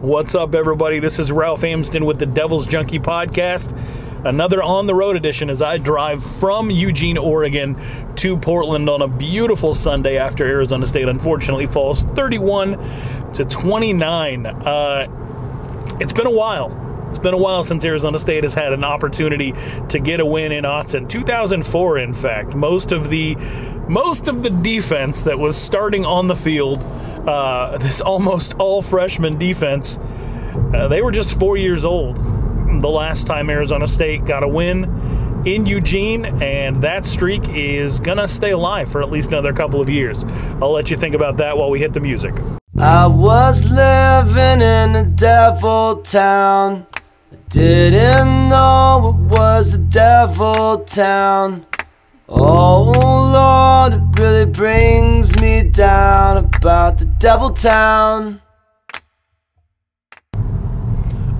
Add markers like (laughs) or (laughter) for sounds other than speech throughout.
What's up, everybody? This is Ralph Amsden with the Devil's Junkie Podcast. Another on the road edition as I drive from Eugene, Oregon to Portland on a beautiful Sunday after Arizona State unfortunately falls 31 to 29. Uh, it's been a while. It's been a while since Arizona State has had an opportunity to get a win in Autzen. 2004, in fact. Most of the most of the defense that was starting on the field uh, (laughs) this almost all freshman defense, uh, they were just four years old the last time Arizona State got a win in Eugene, and that streak is gonna stay alive for at least another couple of years. I'll let you think about that while we hit the music. I was living in a devil town. I didn't know it was a devil town. Oh Lord, it really brings me down about the devil town.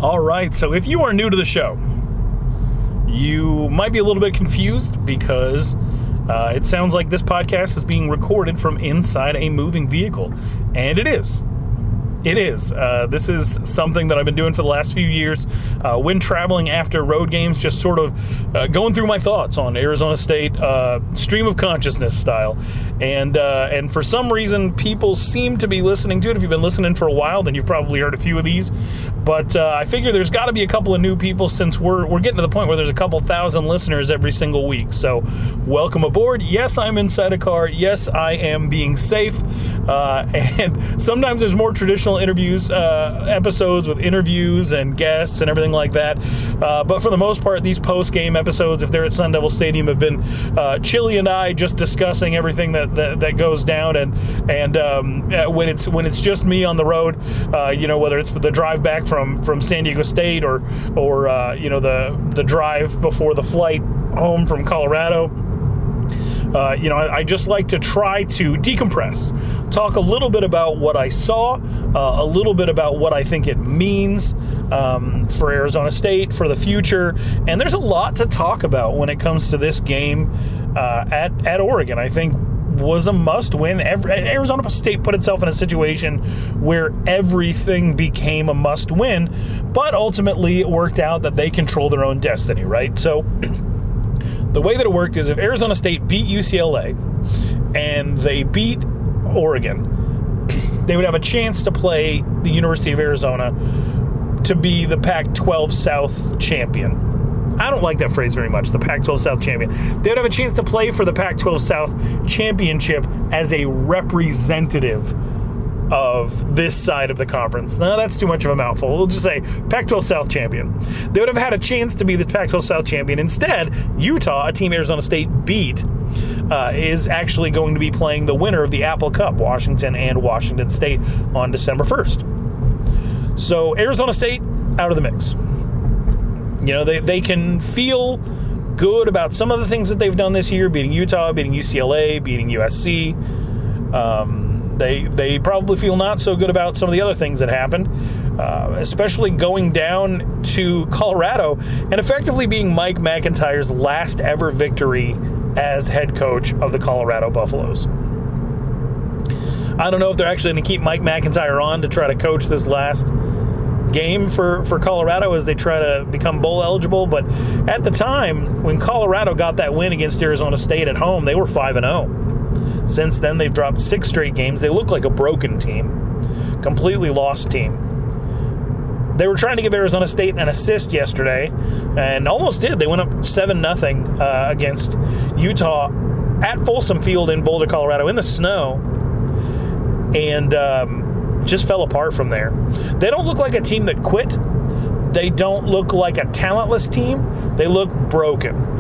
All right, so if you are new to the show, you might be a little bit confused because uh, it sounds like this podcast is being recorded from inside a moving vehicle, and it is. It is. Uh, this is something that I've been doing for the last few years uh, when traveling after road games, just sort of uh, going through my thoughts on Arizona State, uh, stream of consciousness style. And uh, and for some reason, people seem to be listening to it. If you've been listening for a while, then you've probably heard a few of these. But uh, I figure there's got to be a couple of new people since we're we're getting to the point where there's a couple thousand listeners every single week. So welcome aboard. Yes, I'm inside a car. Yes, I am being safe. (laughs) and sometimes there's more traditional interviews, uh, episodes with interviews and guests and everything like that. Uh, but for the most part, these post game episodes, if they're at Sun Devil Stadium, have been uh, Chili and I just discussing everything that, that, that goes down. And and um, uh, when it's when it's just me on the road, uh, you know, whether it's the drive back from from San Diego State or or uh, you know the the drive before the flight home from Colorado uh, you know, I, I, just like to try to decompress, talk a little bit about what I saw, uh, a little bit about what I think it means um, for Arizona State for the future, and there's a lot to talk about when it comes to this game uh, at at Oregon. I think was a must win. Arizona State put itself in a situation where everything became a must win, but ultimately it worked out that they control their own destiny, right? So (clears throat) the way that it worked is if Arizona State beat UCLA and they beat Oregon, they would have a chance to play the University of Arizona to be the Pac 12 South champion. I don't like that phrase very much, the Pac 12 South champion. They would have a chance to play for the Pac 12 South championship as a representative of this side of the conference. No, that's too much of a mouthful. We'll just say Pac 12 South champion. They would have had a chance to be the Pac 12 South champion. Instead, Utah, a team Arizona State beat, uh, is actually going to be playing the winner of the Apple Cup, Washington and Washington State, on December 1st. So Arizona State out of the mix. You know, they, they can feel good about some of the things that they've done this year beating Utah, beating UCLA, beating USC. Um, they they probably feel not so good about some of the other things that happened, uh, especially going down to Colorado and effectively being Mike MacIntyre's last ever victory as head coach of the Colorado Buffaloes. I don't know if they're actually going to keep Mike MacIntyre on to try to coach this last game for, for Colorado as they try to become bowl eligible. But at the time, when Colorado got that win against Arizona State at home, they were 5 and 0. Since then, they've dropped six straight games. They look like a broken team, completely lost team. They were trying to give Arizona State an assist yesterday, and almost did. They went up seven nothing uh, against Utah at Folsom Field in Boulder, Colorado, in the snow, and um, just fell apart from there. They don't look like a team that quit. They don't look like a talentless team. They look broken.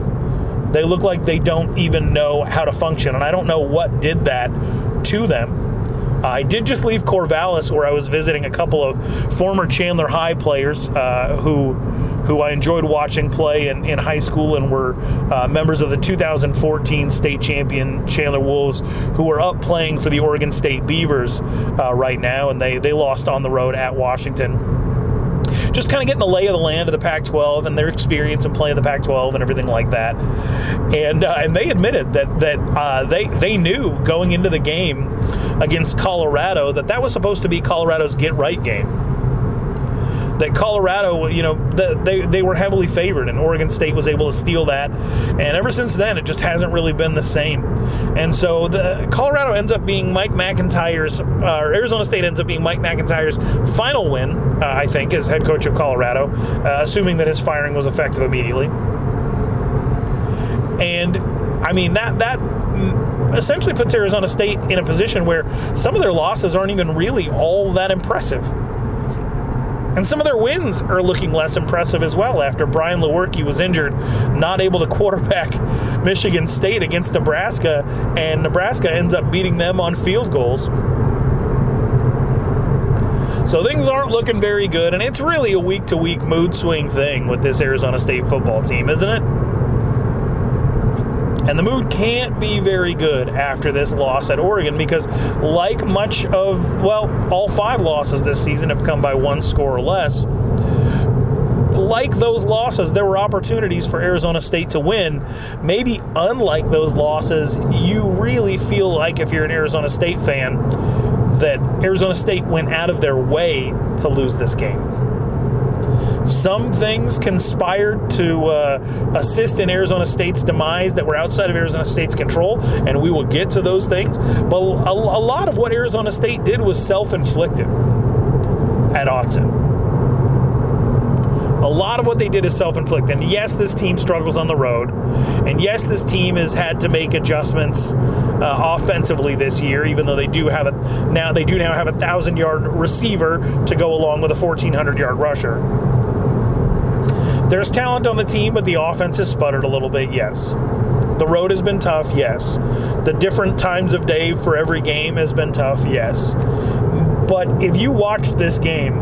They look like they don't even know how to function, and I don't know what did that to them. Uh, I did just leave Corvallis, where I was visiting a couple of former Chandler High players uh, who who I enjoyed watching play in, in high school and were uh, members of the 2014 state champion Chandler Wolves, who are up playing for the Oregon State Beavers uh, right now, and they they lost on the road at Washington just kind of getting the lay of the land of the Pac-12 and their experience in playing the Pac-12 and everything like that. And uh, and they admitted that that uh, they they knew going into the game against Colorado that that was supposed to be Colorado's get right game. That Colorado, you know, the, they they were heavily favored, and Oregon State was able to steal that. And ever since then, it just hasn't really been the same. And so the Colorado ends up being Mike MacIntyre's, uh, or Arizona State ends up being Mike MacIntyre's final win, uh, I think, as head coach of Colorado, uh, assuming that his firing was effective immediately. And I mean that that essentially puts Arizona State in a position where some of their losses aren't even really all that impressive. And some of their wins are looking less impressive as well after Brian Lewerke was injured, not able to quarterback (laughs) Michigan State against Nebraska, and Nebraska ends up beating them on field goals. So things aren't looking very good, and it's really a week to week mood swing thing with this Arizona State football team, isn't it? And the mood can't be very good after this loss at Oregon because, like much of, well, all five losses this season have come by one score or less. Like those losses, there were opportunities for Arizona State to win. Maybe unlike those losses, you really feel like if you're an Arizona State fan, that Arizona State went out of their way to lose this game. Some things conspired to uh, assist in Arizona State's demise that were outside of Arizona State's control, and we will get to those things. But a, a lot of what Arizona State did was self inflicted at Autzen. A lot of what they did is self inflicted. And yes, this team struggles on the road. And yes, this team has had to make adjustments uh, offensively this year, even though they do have a now they do now have a thousand yard receiver to go along with a 1400 yard rusher. There's talent on the team, but the offense has sputtered a little bit, yes. The road has been tough, yes. The different times of day for every game has been tough, yes. But if you watch this game,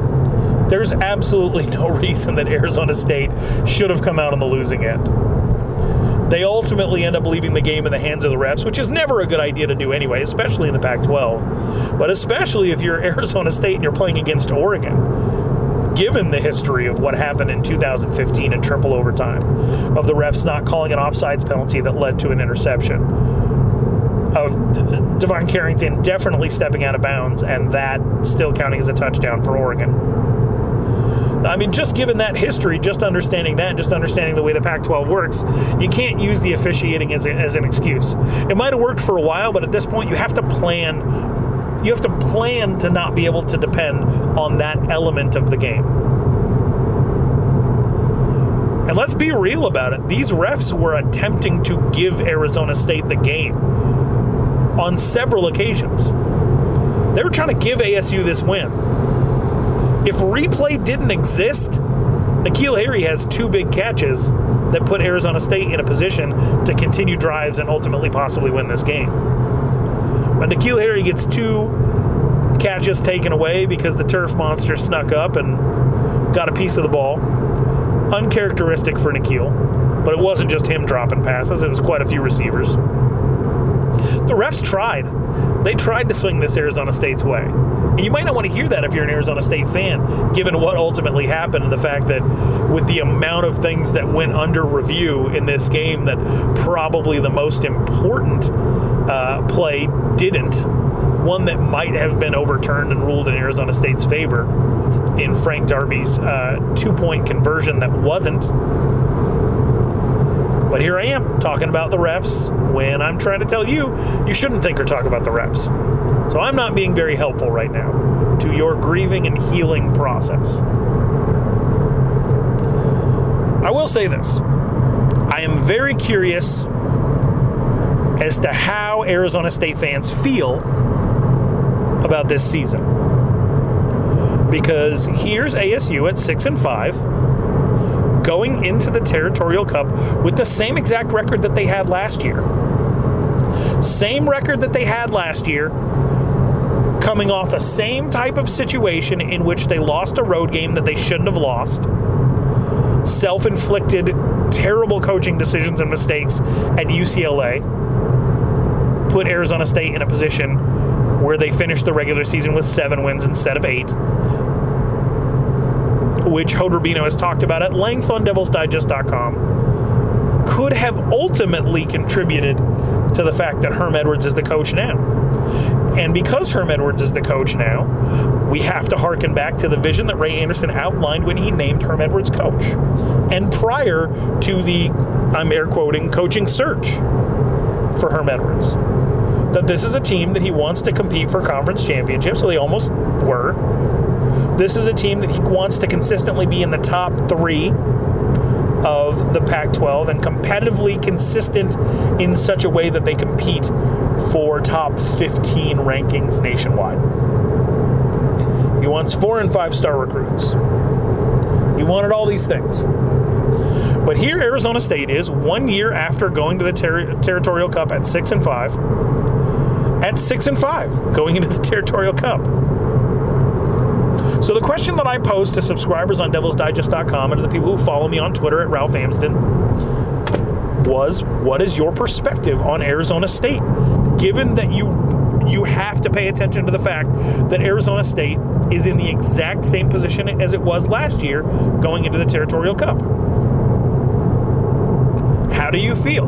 there's absolutely (laughs) no reason that Arizona State should have come out on the losing end. They ultimately end up leaving the game in the hands of the refs, which is never a good idea to do anyway, especially in the Pac 12. But especially if you're (laughs) Arizona State and you're playing against Oregon given the history of what happened in 2015 in triple overtime, of the refs not calling an offsides penalty that led to an interception, of Devon Carrington definitely stepping out of bounds, and that still counting as a touchdown for Oregon. I mean, just given that history, just understanding that, just understanding the way the Pac 12 works, you can't use the officiating as, a, as an excuse. It might have worked for a while, but at this point, you have to plan you have to plan to not be able to depend on that element of the game. And let's be real about it. These refs were attempting to give Arizona State the game on several occasions. They were trying to give ASU this win. If replay didn't exist, N'Keal Harry has two big catches that put Arizona State in a position to continue drives and ultimately possibly win this game. But N'Keal Harry gets two catches taken away because the turf monster snuck up and got a piece of the ball. Uncharacteristic for N'Keal, but it wasn't just him dropping passes, it was quite a few receivers. The refs tried. They tried to swing this Arizona State's way. And you might not want to hear that if you're an Arizona State fan, given what ultimately happened and the fact that with the amount of things that went under review in this game, that probably the most important uh, play didn't. One that might have been overturned and ruled in Arizona State's favor in Frank Darby's uh, two point conversion that wasn't. But here I am talking about the refs when I'm trying to tell you you shouldn't think or talk about the refs. So I'm not being very helpful right now to your grieving and healing process. I will say this I am very curious as to how Arizona State fans feel about this season. Because here's ASU at 6 and 5 going into the Territorial Cup with the same exact record that they had last year. Same record that they had last year, coming off the same type of situation in which they lost a road game that they shouldn't have lost. Self inflicted, terrible coaching decisions and mistakes at UCLA put Arizona State in a position where they finished the regular season with seven wins instead of eight, which Hoderbino has talked about at length on DevilsDigest.com, could have ultimately contributed to the fact that Herm Edwards is the coach now. And because Herm Edwards is the coach now, we have to harken back to the vision that Ray Anderson outlined when he named Herm Edwards coach. And prior to the, I'm air quoting, coaching search for Herm Edwards. That this is a team that he wants to compete for conference championships, so they almost were. This is a team that he wants to consistently be in the top three of the Pac 12 and competitively consistent in such a way that they compete for top 15 rankings nationwide. He wants four and five star recruits. He wanted all these things. But here, Arizona State is one year after going to the ter- Territorial Cup at six and five. Six and five, going into the (laughs) Territorial Cup. So the question that I posed to subscribers on DevilsDigest.com and to the people who follow me on Twitter at Ralph Amsden was, "What is your perspective on Arizona State, given that you you have to pay attention to the fact that Arizona State is in the exact same position as it was last year going into the Territorial Cup. How do you feel?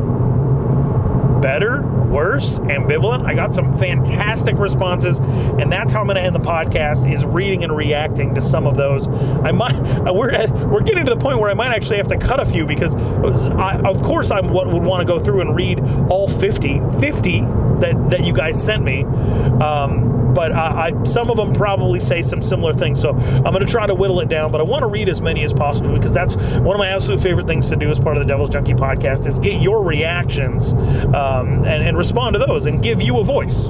Better, worse, ambivalent? I got some fantastic responses, and that's how I'm going to end the podcast is reading and reacting to some of those. I might (laughs) we're we're getting to the point where I might actually have to cut a few because I, of course I would want to go through and read all 50 50 that that you guys sent me. Um, but I, I, some of them probably say some similar things. So I'm going to try to whittle it down, but I want to read as many as possible because that's one of my absolute favorite things to do as part of the Devil's Junkie podcast is get your reactions um, and, and respond to those and give you a voice.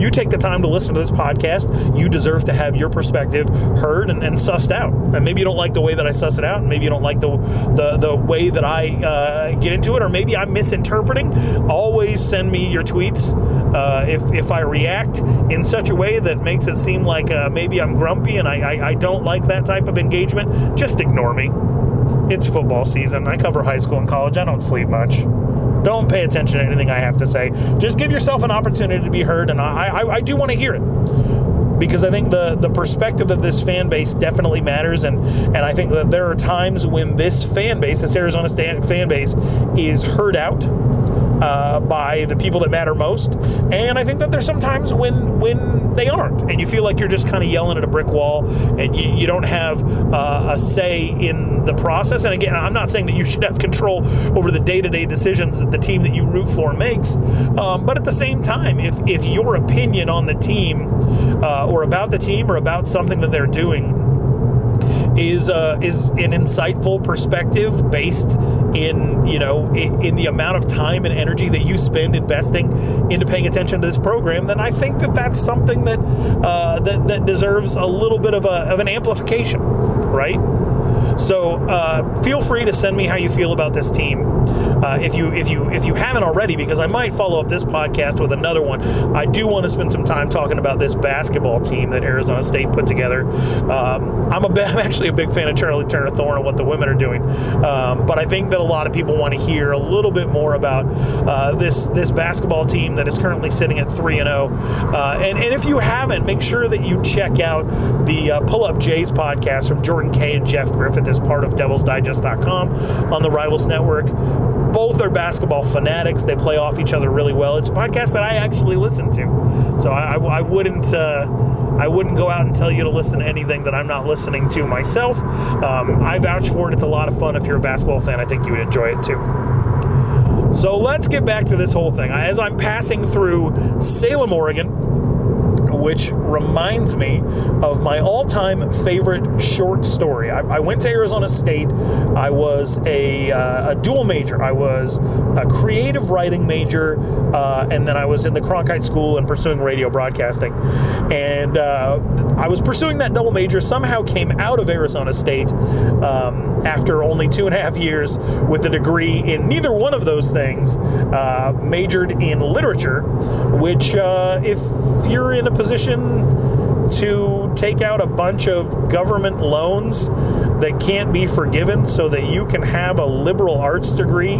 You take the time to listen to this podcast. You deserve to have your perspective heard and, and sussed out. And maybe you don't like the way that I suss it out, and maybe you don't like the the, the way that I uh, get into it, or maybe I'm misinterpreting. Always send me your tweets uh, if if I react in such a way that makes it seem like uh, maybe I'm grumpy and I, I I don't like that type of engagement. Just ignore me. It's football season. I cover high school and college. I don't sleep much. Don't pay attention to anything I have to say. Just give yourself an opportunity to be heard, and I, I, I do want to hear it because I think the the perspective of this fan base definitely matters, and and I think that there are times when this fan base, this Arizona fan base, is heard out uh, by the people that matter most. And I think that there's sometimes when when they aren't, and you feel like you're just kind of yelling at a brick wall, and you, you don't have uh, a say in the process. And again, I'm not saying that you should have control over the day-to-day decisions that the team that you root for makes, um, but at the same time, if if your opinion on the team uh, or about the team or about something that they're doing is uh, is an insightful perspective based in you know in, in, the amount of time and energy that you spend investing into paying attention to this program, then I think that that's something that uh, that that deserves a little bit of a of an amplification, right? So uh, feel free to send me how you feel about this team. Uh, if you if you if you haven't already, because I might follow up this podcast with another one. I do want to spend some time talking about this basketball team that Arizona State put together. Um, I'm a (laughs) I'm actually a big fan of Charli Turner Thorn and what the women are doing, um, but I think that a lot of people want to hear a little bit more about uh, this this basketball team that is currently sitting at three and zero. Oh. Uh, and and if you haven't, make sure that you check out the uh, Pull Up Jays podcast from Jordan Kay and Jeff Griffith as part of DevilsDigest.com on the Rivals Network. Both are basketball fanatics. They play off each other really well. It's a podcast that I actually listen to, so I, I, I wouldn't. Uh, I wouldn't go out and tell you to listen to anything that I'm not listening to myself. Um, I vouch for it. It's a lot of fun. If you're a basketball fan, I think you would enjoy it too. So let's get back to this whole thing. As I'm passing through Salem, Oregon, which reminds me of my all time favorite short story. I, I, went to Arizona State. I was a, uh, a, dual major. I was a creative writing major, uh, and then I was in the Cronkite School and pursuing radio broadcasting. And uh, I was pursuing that double major, somehow came out of Arizona State um, after only two and a half years with a degree in neither one of those things, uh, majored in literature, which, uh, if you're in a position position to take out a bunch of government loans that can't be forgiven so that you can have a liberal arts degree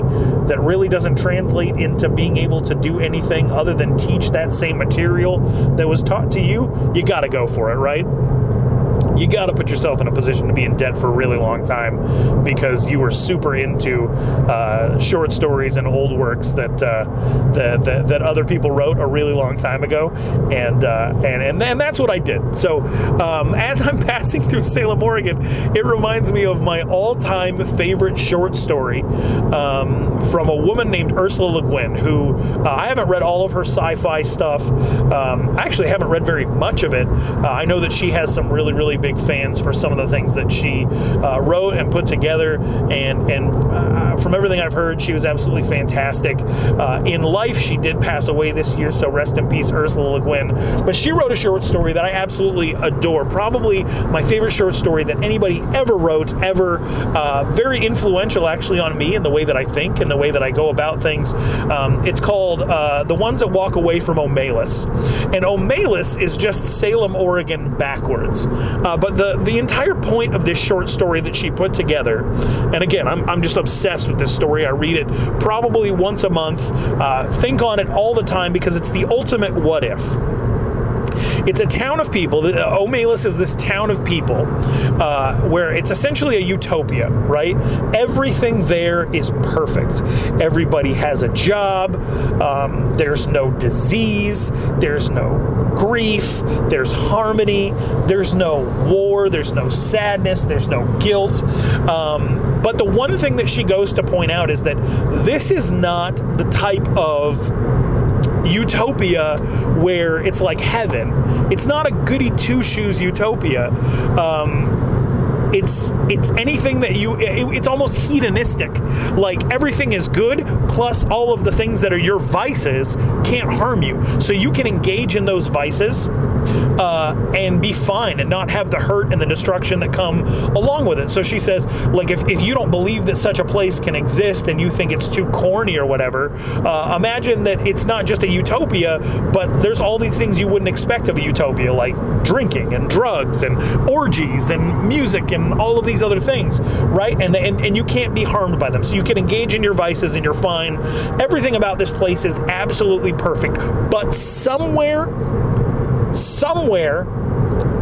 that really doesn't translate into being able to do anything other than teach that same material that was taught to you, you got to go for it, right? You got to put yourself in a position to be in debt for a really long time because you were super into uh, short stories and old works that, uh, that, that that other people wrote a really long time ago, and uh, and and that's what I did. So um, as I'm (laughs) passing through Salem, Oregon, it reminds me of my all-time favorite short story um, from a woman named Ursula Le Guin, who uh, I haven't read all of her sci-fi stuff. Um, I actually haven't read very much of it. Uh, I know that she has some really really big fans for some of the things that she uh, wrote and put together. And and uh, from everything I've heard, she was absolutely fantastic. Uh, in life, she did pass away this year, so rest in peace, Ursula Le Guin. But she wrote a short story that I absolutely adore. Probably my favorite short story that anybody ever wrote, ever. Uh, very influential, actually, on me and the way that I think and the way that I go about things. Um, it's called uh, The Ones That Walk Away from Omelas. And Omelas is just Salem, Oregon backwards. Uh, but the, the entire point of this short story that she put together, and again, I'm, I'm just obsessed with this story. I read it probably once a month, uh, think on it all the time because it's the ultimate what if. It's a town of people. Omelas is this town of people uh, where it's essentially a utopia, right? Everything there is perfect. Everybody has a job. Um, there's no disease. There's no grief. There's harmony. There's no war. There's no sadness. There's no guilt. Um, but the one thing that she goes to point out is that this is not the type of utopia where it's like heaven. It's not a goody two shoes utopia. Um, it's it's anything that you it, it's almost hedonistic like everything is good plus all of the things that are your vices can't harm you so you can engage in those vices uh, and be fine and not have the hurt and the destruction that come along with it so she says like if, if you don't believe that such a place can exist and you think it's too corny or whatever uh, imagine that it's not just a utopia but there's all these things you wouldn't expect of a utopia like drinking and drugs and orgies and music and all of these other things, right? And, and, and you can't be harmed by them. So you can engage in your vices and you're fine. Everything about this place is absolutely perfect. But somewhere, somewhere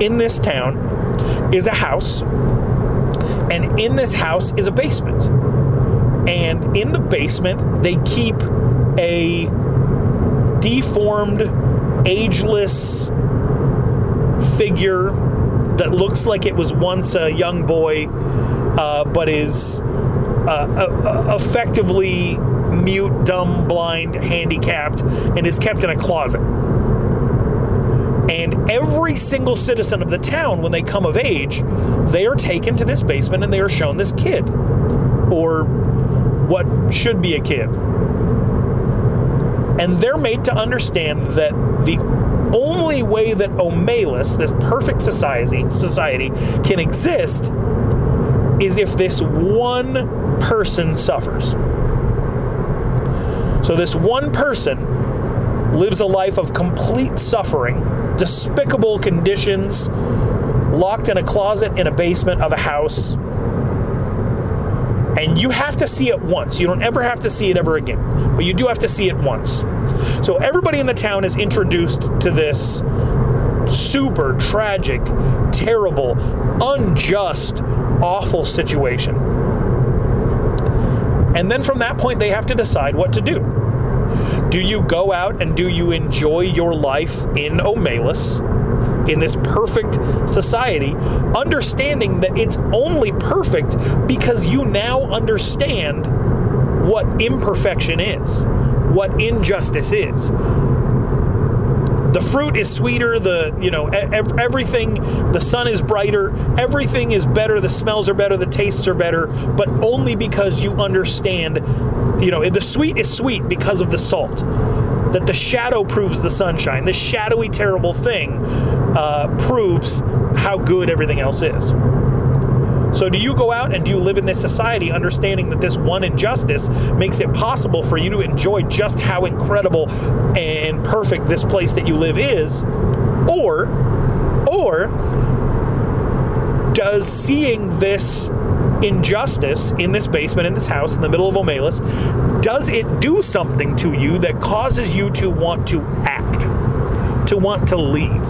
in this town is a house. And in this house is a basement. And in the basement, they keep a deformed, ageless figure that looks like it was once a young boy, uh, but is uh, uh, effectively mute, dumb, blind, handicapped, and is kept in a closet. And every single citizen of the town, when they come of age, they are taken to this basement and they are shown this kid, or what should be a kid. And they're made to understand that the only way that Omelas, this perfect society, society, can exist is if this one person suffers. So this one person lives a life of complete suffering, despicable conditions, locked in a closet in a basement of a house. And you have to see it once. You don't ever have to see it ever again, but you do have to see it once. So everybody in the town is introduced to this super tragic, terrible, unjust, awful situation. And then from that point, they have to decide what to do. Do you go out and do you enjoy your life in Omelas, in this perfect society, understanding that it's only perfect because you now understand what imperfection is? what injustice is. The fruit is sweeter, the, you know, everything, the sun is brighter, everything is better, the smells are better, the tastes are better, but only because you understand, you know, the sweet is sweet because of the salt that the shadow proves the sunshine. This shadowy, terrible thing uh, proves how good everything else is. So, do you go out and do you live in this society understanding that this one injustice makes it possible for you to enjoy just how incredible and perfect this place that you live is? Or, or does seeing this injustice in this basement, in this house, in the middle of Omelas, does it do something to you that causes you to want to act? to want to leave.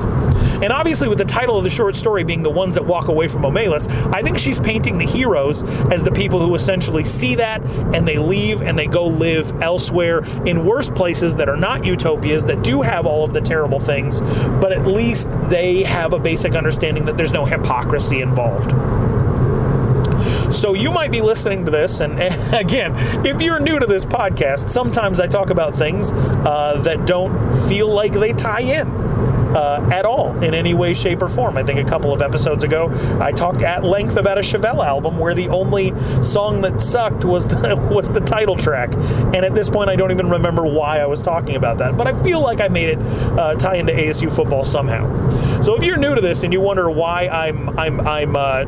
And obviously, with the title of the short story being The Ones That Walk Away from Omelas, I think she's painting the heroes as the people who essentially see that and they leave and they go live elsewhere in worse places that are not utopias, that do have all of the terrible things, but at least they have a basic understanding that there's no hypocrisy involved. So you might be listening to this, and, (laughs) again, if you're new to this podcast, sometimes I talk about things uh, that don't feel like they tie in. Uh, at all in any way, shape, or form. I think a couple of episodes ago, I talked at length about a Chevelle album where the only song that sucked was the, (laughs) was the title track. And at this point, I don't even remember why I was talking about that. But I feel like I made it uh, tie into ASU football somehow. So if you're new to this and you wonder why I'm I'm I'm uh,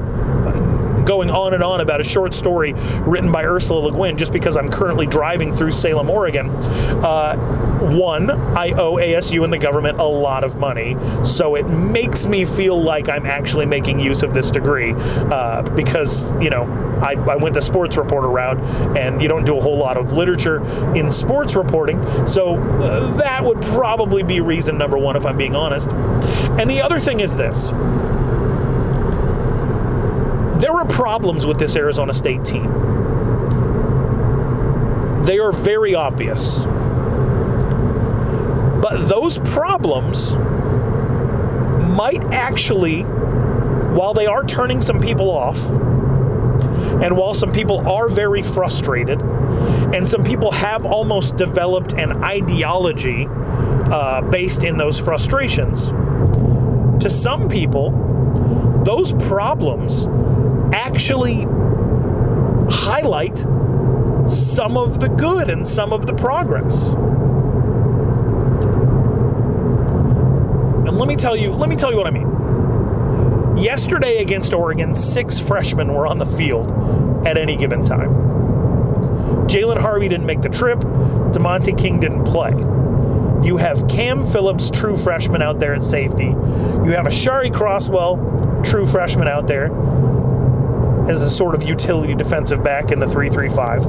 going on and on about a short story written by Ursula Le Guin just because I'm currently driving through Salem, Oregon. Uh, one, I owe ASU and the government a lot of money, so it makes me feel like I'm actually making use of this degree uh, because, you know, I, I, went the sports reporter route, and you don't do a whole lot of literature in sports reporting, so uh, that would probably be reason number one if I'm being honest. And the other thing is this there are problems with this Arizona State team. They are very obvious. But those problems might actually, while they are turning some people off, and while some people are very frustrated, and some people have almost developed an ideology uh, based in those frustrations, to some people, those problems actually highlight some of the good and some of the progress. And let me tell you, let me tell you what I mean. Yesterday against Oregon, six freshmen were on the field at any given time. Jalen Harvey didn't make the trip. Demonte King didn't play. You have Cam Phillips, true freshman, out there at safety. You have Aashari Crosswell, true freshman, out there as a sort of utility defensive back in the 335.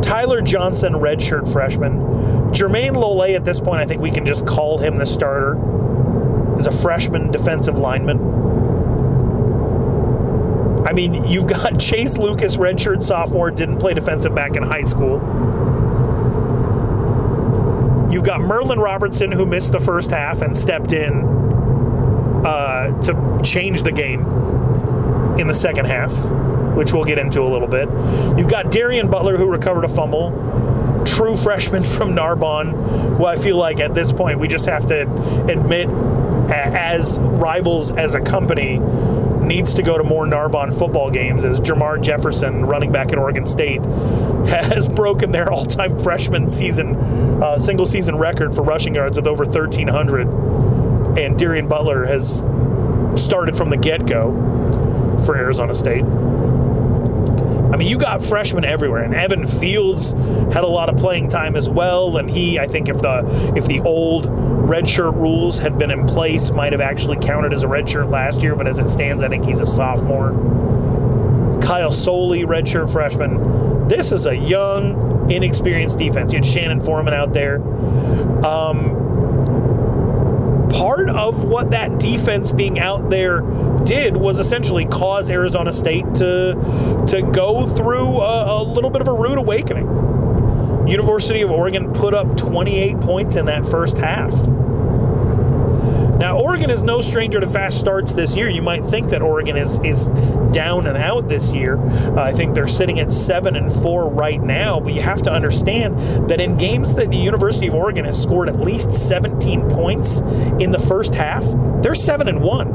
Tyler Johnson, redshirt freshman. Jermayne Lole, at this point, I think we can just call him the starter, is a freshman defensive lineman. I mean, you've got (laughs) Chase Lucas, redshirt sophomore, didn't play defensive back in high school. You've got Merlin Robertson, who missed the first half and stepped in uh, to change the game in the second half, which we'll get into a little bit. You've got Darien Butler, who recovered a fumble. True freshman from Narbonne, who I feel like at this point we just have to admit, as rivals as a company, needs to go to more Narbonne football games as Jermar Jefferson, running back at Oregon State, has (laughs) broken their all time freshman season, uh, single season record for rushing yards with over 1,300. And Darien Butler has started from the get go for Arizona State. I mean, you got freshmen everywhere, and Evan Fields had a lot of playing time as well. And he, I think, if the if the old redshirt rules had been in place, might have actually counted as a redshirt last year. But as it stands, I think he's a sophomore. Kyle Soelle, redshirt freshman. This is a young, inexperienced defense. You had Shannon Forman out there. Um, part of what that defense being out there did was essentially cause Arizona State to to go through a, a little bit of a rude awakening. University of Oregon put up 28 points in that first half. Now, Oregon is no stranger to fast starts this year. You might think that Oregon is is down and out this year. Uh, I think they're sitting at seven and four right now. But you have to understand that in games that the University of Oregon has scored at least 17 points in the first half, they're seven and one,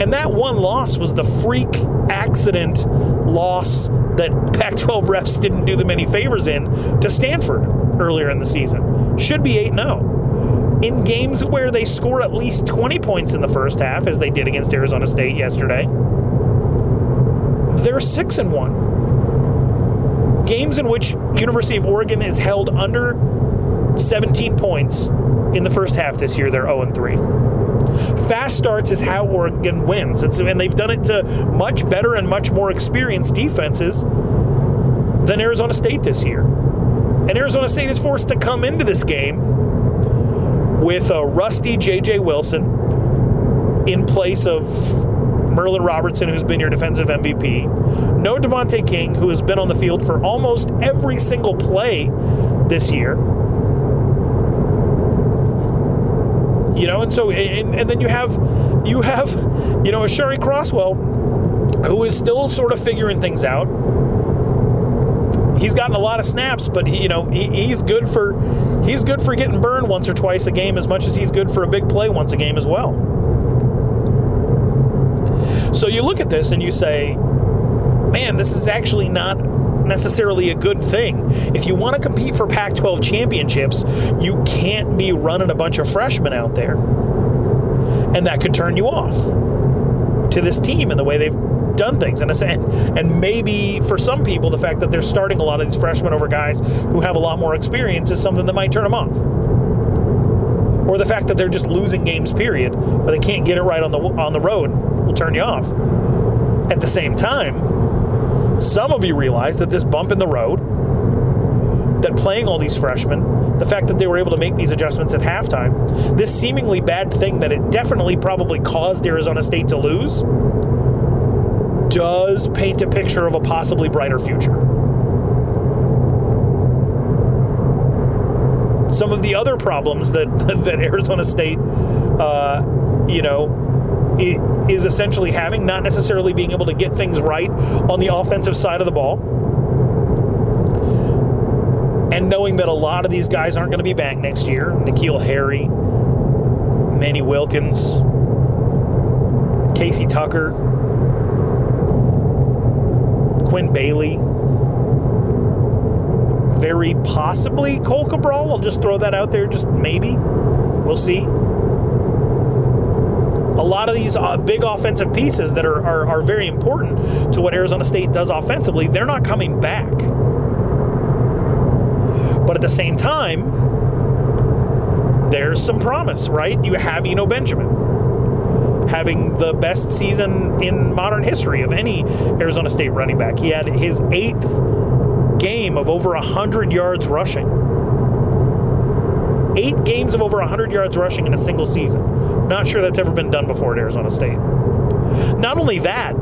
and that one loss was the freak accident loss that Pac-12 refs didn't do them any favors in to Stanford earlier in the season. Should be 8 0 in games where they score at least 20 points in the first half, as they did against Arizona State yesterday, they're 6 and 1. Games in which University of Oregon is held under 17 points in the first half this year, they're 0 and 3. Fast starts is how Oregon wins. It's, and they've done it to much better and much more experienced defenses than Arizona State this year. And Arizona State is forced to come into this game with a rusty J.J. Wilson in place of Merlin Robertson, who's been your defensive MVP. No Demonte King, who has been on the field for almost every single play this year. You know, and so and, and then you have you have you know Aashari Crosswell who is still sort of figuring things out. He's gotten a lot of snaps, but he, you know he, he's good for he's good for getting burned once or twice a game as much as he's good for a big play once a game as well. So you look at this and you say, man, this is actually not necessarily a good thing. If you want to compete for Pac 12 championships, you can't be running a bunch of freshmen out there. And that could turn you off to this team and the way they've done things. And, and maybe for some people, the fact that they're starting a lot of these freshmen over guys who have a lot more experience is something that might turn them off. Or the fact that they're just losing games, period, but they can't get it right on the on the road will turn you off. At the same time, some of you realize that this bump in the road, that playing all these freshmen, the fact that they were able to make these adjustments at halftime, this seemingly bad thing that it definitely probably caused Arizona State to lose, does paint a picture of a possibly brighter future. Some of the other problems that (laughs) that Arizona State, uh, you know, is essentially having, not necessarily being able to get things right on the offensive side of the ball, and knowing that a lot of these guys aren't going to be back next year. N'Keal Harry, Manny Wilkins, Casey Tucker, Quinn Bailey, very possibly Cohl Cabral. I'll just throw that out there, just maybe. We'll see. A lot of these uh, big offensive pieces that are, are, are very important to what Arizona State does offensively, they're not coming back. But at the same time, there's some promise, right? You have Eno Benjamin having the best season in modern history of any Arizona State running back. He had his eighth game of over 100 yards rushing. Eight games of over 100 yards rushing in a single season. Not sure that's ever been done before at Arizona State. Not only that,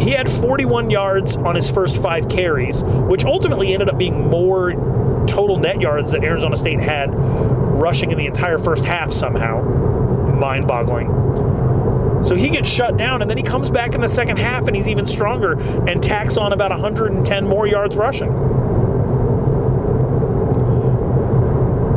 he had 41 yards on his first five carries, which ultimately ended up being more total net yards that Arizona State had rushing in the entire first half somehow. Mind boggling. So he gets shut down, and then he comes back in the second half, and he's even stronger and tacks on about 110 more yards rushing.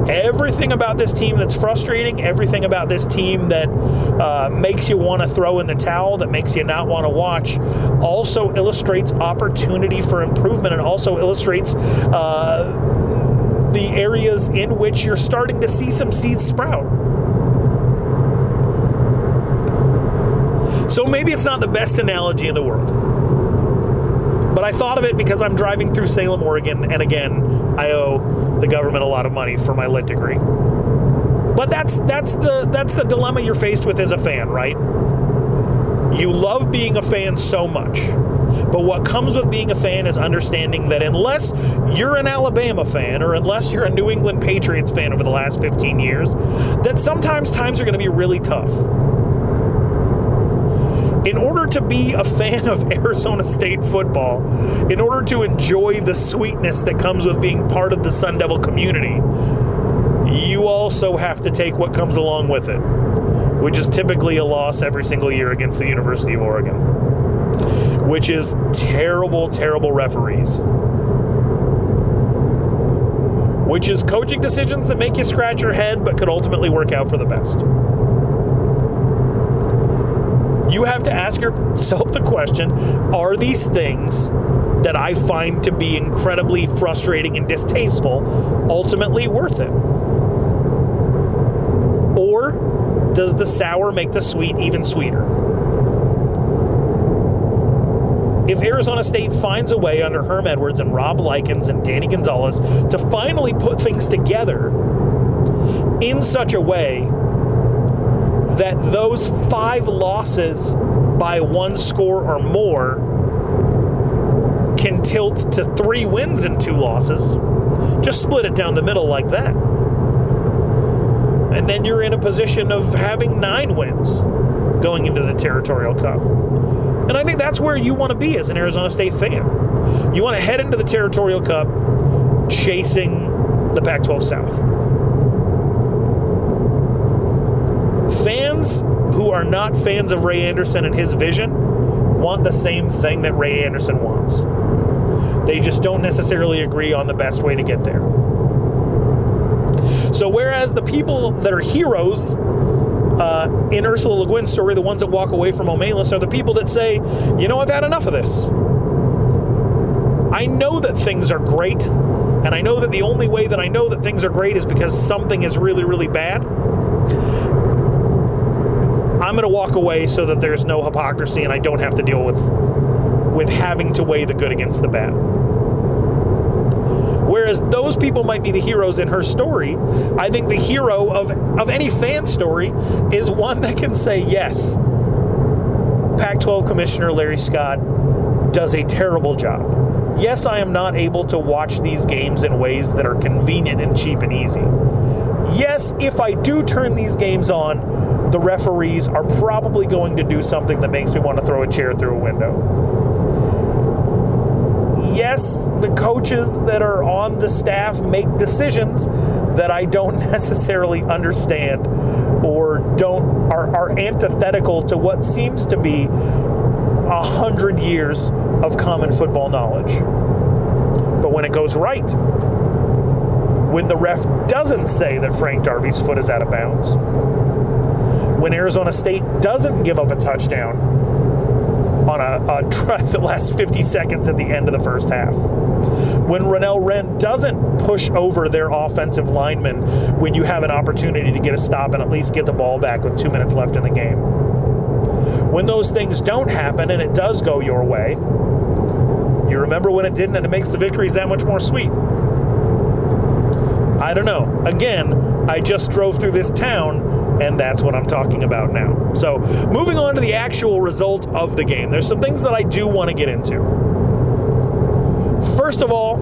Everything about this team that's frustrating, everything about this team that uh, makes you want to throw in the towel, that makes you not want to watch, also illustrates opportunity for improvement and also illustrates uh, the areas in which you're starting to see some seeds sprout. So maybe it's not the best analogy in the world. But I thought of it because I'm driving through Salem, Oregon, and again, I owe the government a lot of money for my lit degree. But that's that's the that's the dilemma you're faced with as a fan, right? You love being a fan so much. But what comes with being a fan is understanding that unless you're an Alabama fan or unless you're a New England Patriots fan over the last 15 years, that sometimes times are going to be really tough in order to be a fan of (laughs) Arizona State football, in order to enjoy the sweetness that comes with being part of the Sun Devil community, you also have to take what comes along with it, which is typically a loss every single year against the University of Oregon, which is terrible, terrible referees. Which is coaching decisions that make you scratch your head but could ultimately work out for the best you have to ask yourself the question are these things that I find to be incredibly frustrating and distasteful ultimately worth it? Or does the sour make the sweet even sweeter? If Arizona State finds a way under Herm Edwards and Rob Likens and Danny Gonzalez to finally put things together in such a way that those five losses by one score or more can tilt to three wins and two losses. Just split it down the middle like that. And then you're in a position of having nine wins going into the Territorial Cup. And I think that's where you want to be as an Arizona State fan. You want to head into the Territorial Cup chasing the Pac 12 South. Fans who are not fans of Ray Anderson and his vision want the same thing that Ray Anderson wants. They just don't necessarily agree on the best way to get there. So, whereas the people that are heroes uh, in Ursula Le Guin's story, the ones that walk away from Omelas, are the people that say, you know, I've had enough of this. I know that things are great, and I know that the only way that I know that things are great is because something is really, really bad. I'm going to walk away so that there's no hypocrisy and I don't have to deal with with having to weigh the good against the bad. Whereas those people might be the heroes in her story, I think the hero of, of any fan story is one that can say, yes, Pac 12 Commissioner Larry Scott does a terrible job. Yes, I am not able to watch these games in ways that are convenient and cheap and easy. Yes, if I do turn these games on, the referees are probably going to do something that makes me want to throw a chair through a window yes, the coaches that are on the staff make decisions that I don't (laughs) necessarily understand or don't are, are antithetical to what seems to be a hundred years of common football knowledge. But when it goes right, when the ref doesn't say that Frank Darby's foot is out of bounds, when Arizona State doesn't give up a touchdown on a, a (laughs) drive that lasts 50 seconds at the end of the first half. When Renell Wren doesn't push over their offensive lineman when you have an opportunity to get a stop and at least get the ball back with two minutes left in the game. When those things don't happen and it does go your way, you remember when it didn't and it makes the victories that much more sweet. I don't know. Again, I just drove through this town and that's what I'm talking about now. So, moving on to the actual result of the game, there's some things that I do want to get into. First of all,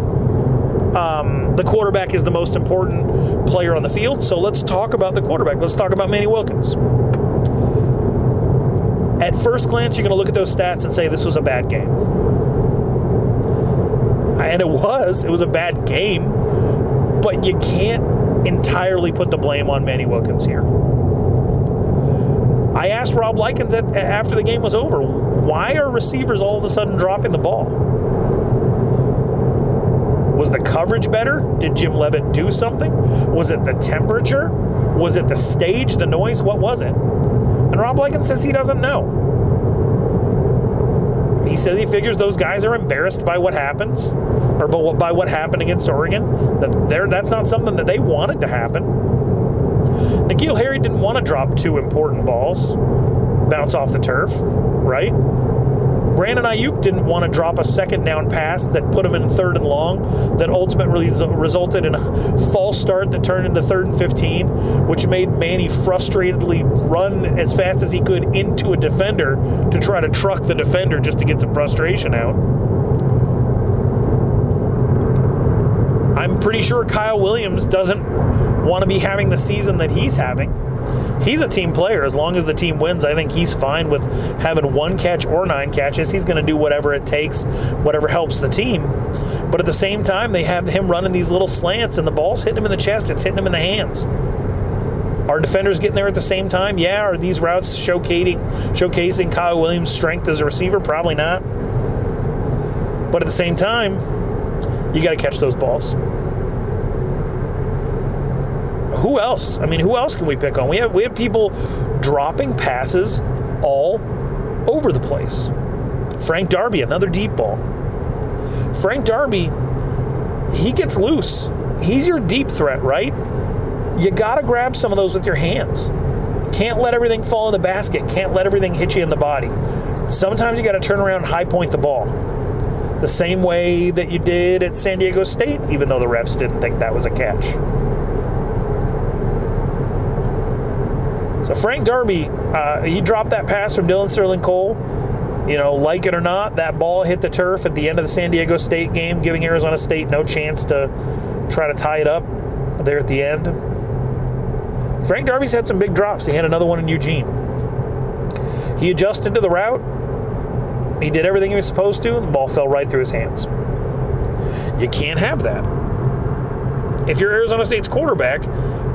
um, the quarterback is the most important player on the field, so let's talk about the quarterback. Let's talk about Manny Wilkins. At first glance, you're going to look at those stats and say this was a bad game. And it was. It was a bad game. But you can't entirely put the blame on Manny Wilkins here. I asked Rob Likens at, after the game was over, why are receivers all of a sudden dropping the ball? Was the coverage better? Did Jim Leavitt do something? Was it the temperature? Was it the stage, the noise? What was it? And Rob Likens says he doesn't know. He says he figures those guys are embarrassed by what happens, or by what happened against Oregon. That that's not something that they wanted to happen. N'Keal Harry didn't want to drop two important balls, bounce off the turf, right? Brandon Aiyuk didn't want to drop a second down pass that put him in third and long, that ultimately resulted in a false start that turned into third and 15, which made Manny frustratedly run as fast as he could into a defender to try to truck the defender just to get some frustration out. I'm pretty sure Kyle Williams doesn't want to be having the season that he's having. He's a team player. As long as the team wins, I think he's fine with having one catch or nine catches. He's going to do whatever it takes, whatever helps the team. But at the same time, they have him running these little slants, and the ball's hitting him in the chest. It's hitting him in the hands. Are defenders getting there at the same time? Yeah. Are these routes showcasing showcasing Kyle Williams' strength as a receiver? Probably not. But at the same time, you got to catch those balls who else? I mean, who else can we pick on? We have we have people dropping passes all over the place. Frank Darby, another deep ball. Frank Darby, he gets loose. He's your deep threat, right? You got to grab some of those with your hands. Can't let everything fall in the basket. Can't let everything hit you in the body. Sometimes you got to turn around and high point the ball. The same way that you did at San Diego State, even though the refs didn't think that was a catch. So Frank Darby, uh, he dropped that pass from Dylan Sterling Cole. You know, like it or not, that ball hit the turf at the end of the San Diego State game, giving Arizona State no chance to try to tie it up there at the end. Frank Darby's had some big drops. He had another one in Eugene. He adjusted to the route. He did everything he was supposed to, and the ball fell right through his hands. You can't have that. If you're Arizona State's quarterback,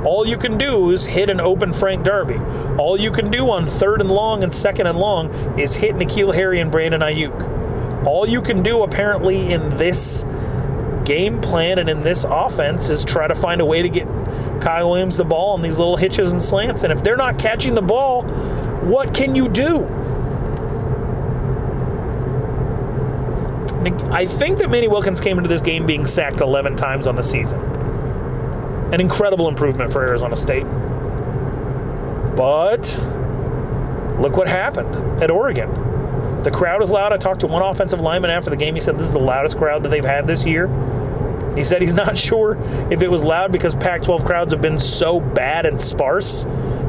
all you can do is hit an open Frank Darby. All you can do on third and long and second and long is hit N'Keal Harry and Brandon Aiyuk. All you can do, apparently, in this game plan and in this offense is try to find a way to get Kyle Williams the ball on these little hitches and slants. And if they're not catching the ball, what can you do? I think that Manny Wilkins came into this game being sacked 11 times on the season. An incredible improvement for Arizona State. But look what happened at Oregon. The crowd is loud. I talked to one offensive lineman after the game. He said this is the loudest crowd that they've had this year. He said he's (laughs) not sure if it was loud because Pac 12 crowds have been so bad and sparse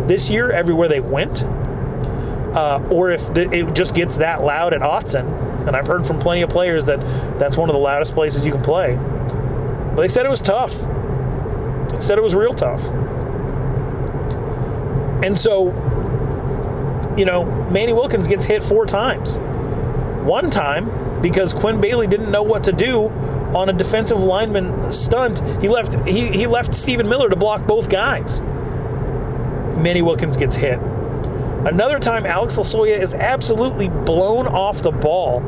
this year everywhere they've went, uh, or if it just gets that loud at Autzen. And I've heard from plenty of players that that's one of the loudest places you can play. But they said it was tough. Said it was real tough. And so, you know, Manny Wilkins gets hit four times. One time because Quinn Bailey didn't know what to do on a defensive lineman stunt. He left he, he left Stephen Miller to block both guys. Manny Wilkins gets hit. Another time, Alex Losoya is absolutely blown off the ball,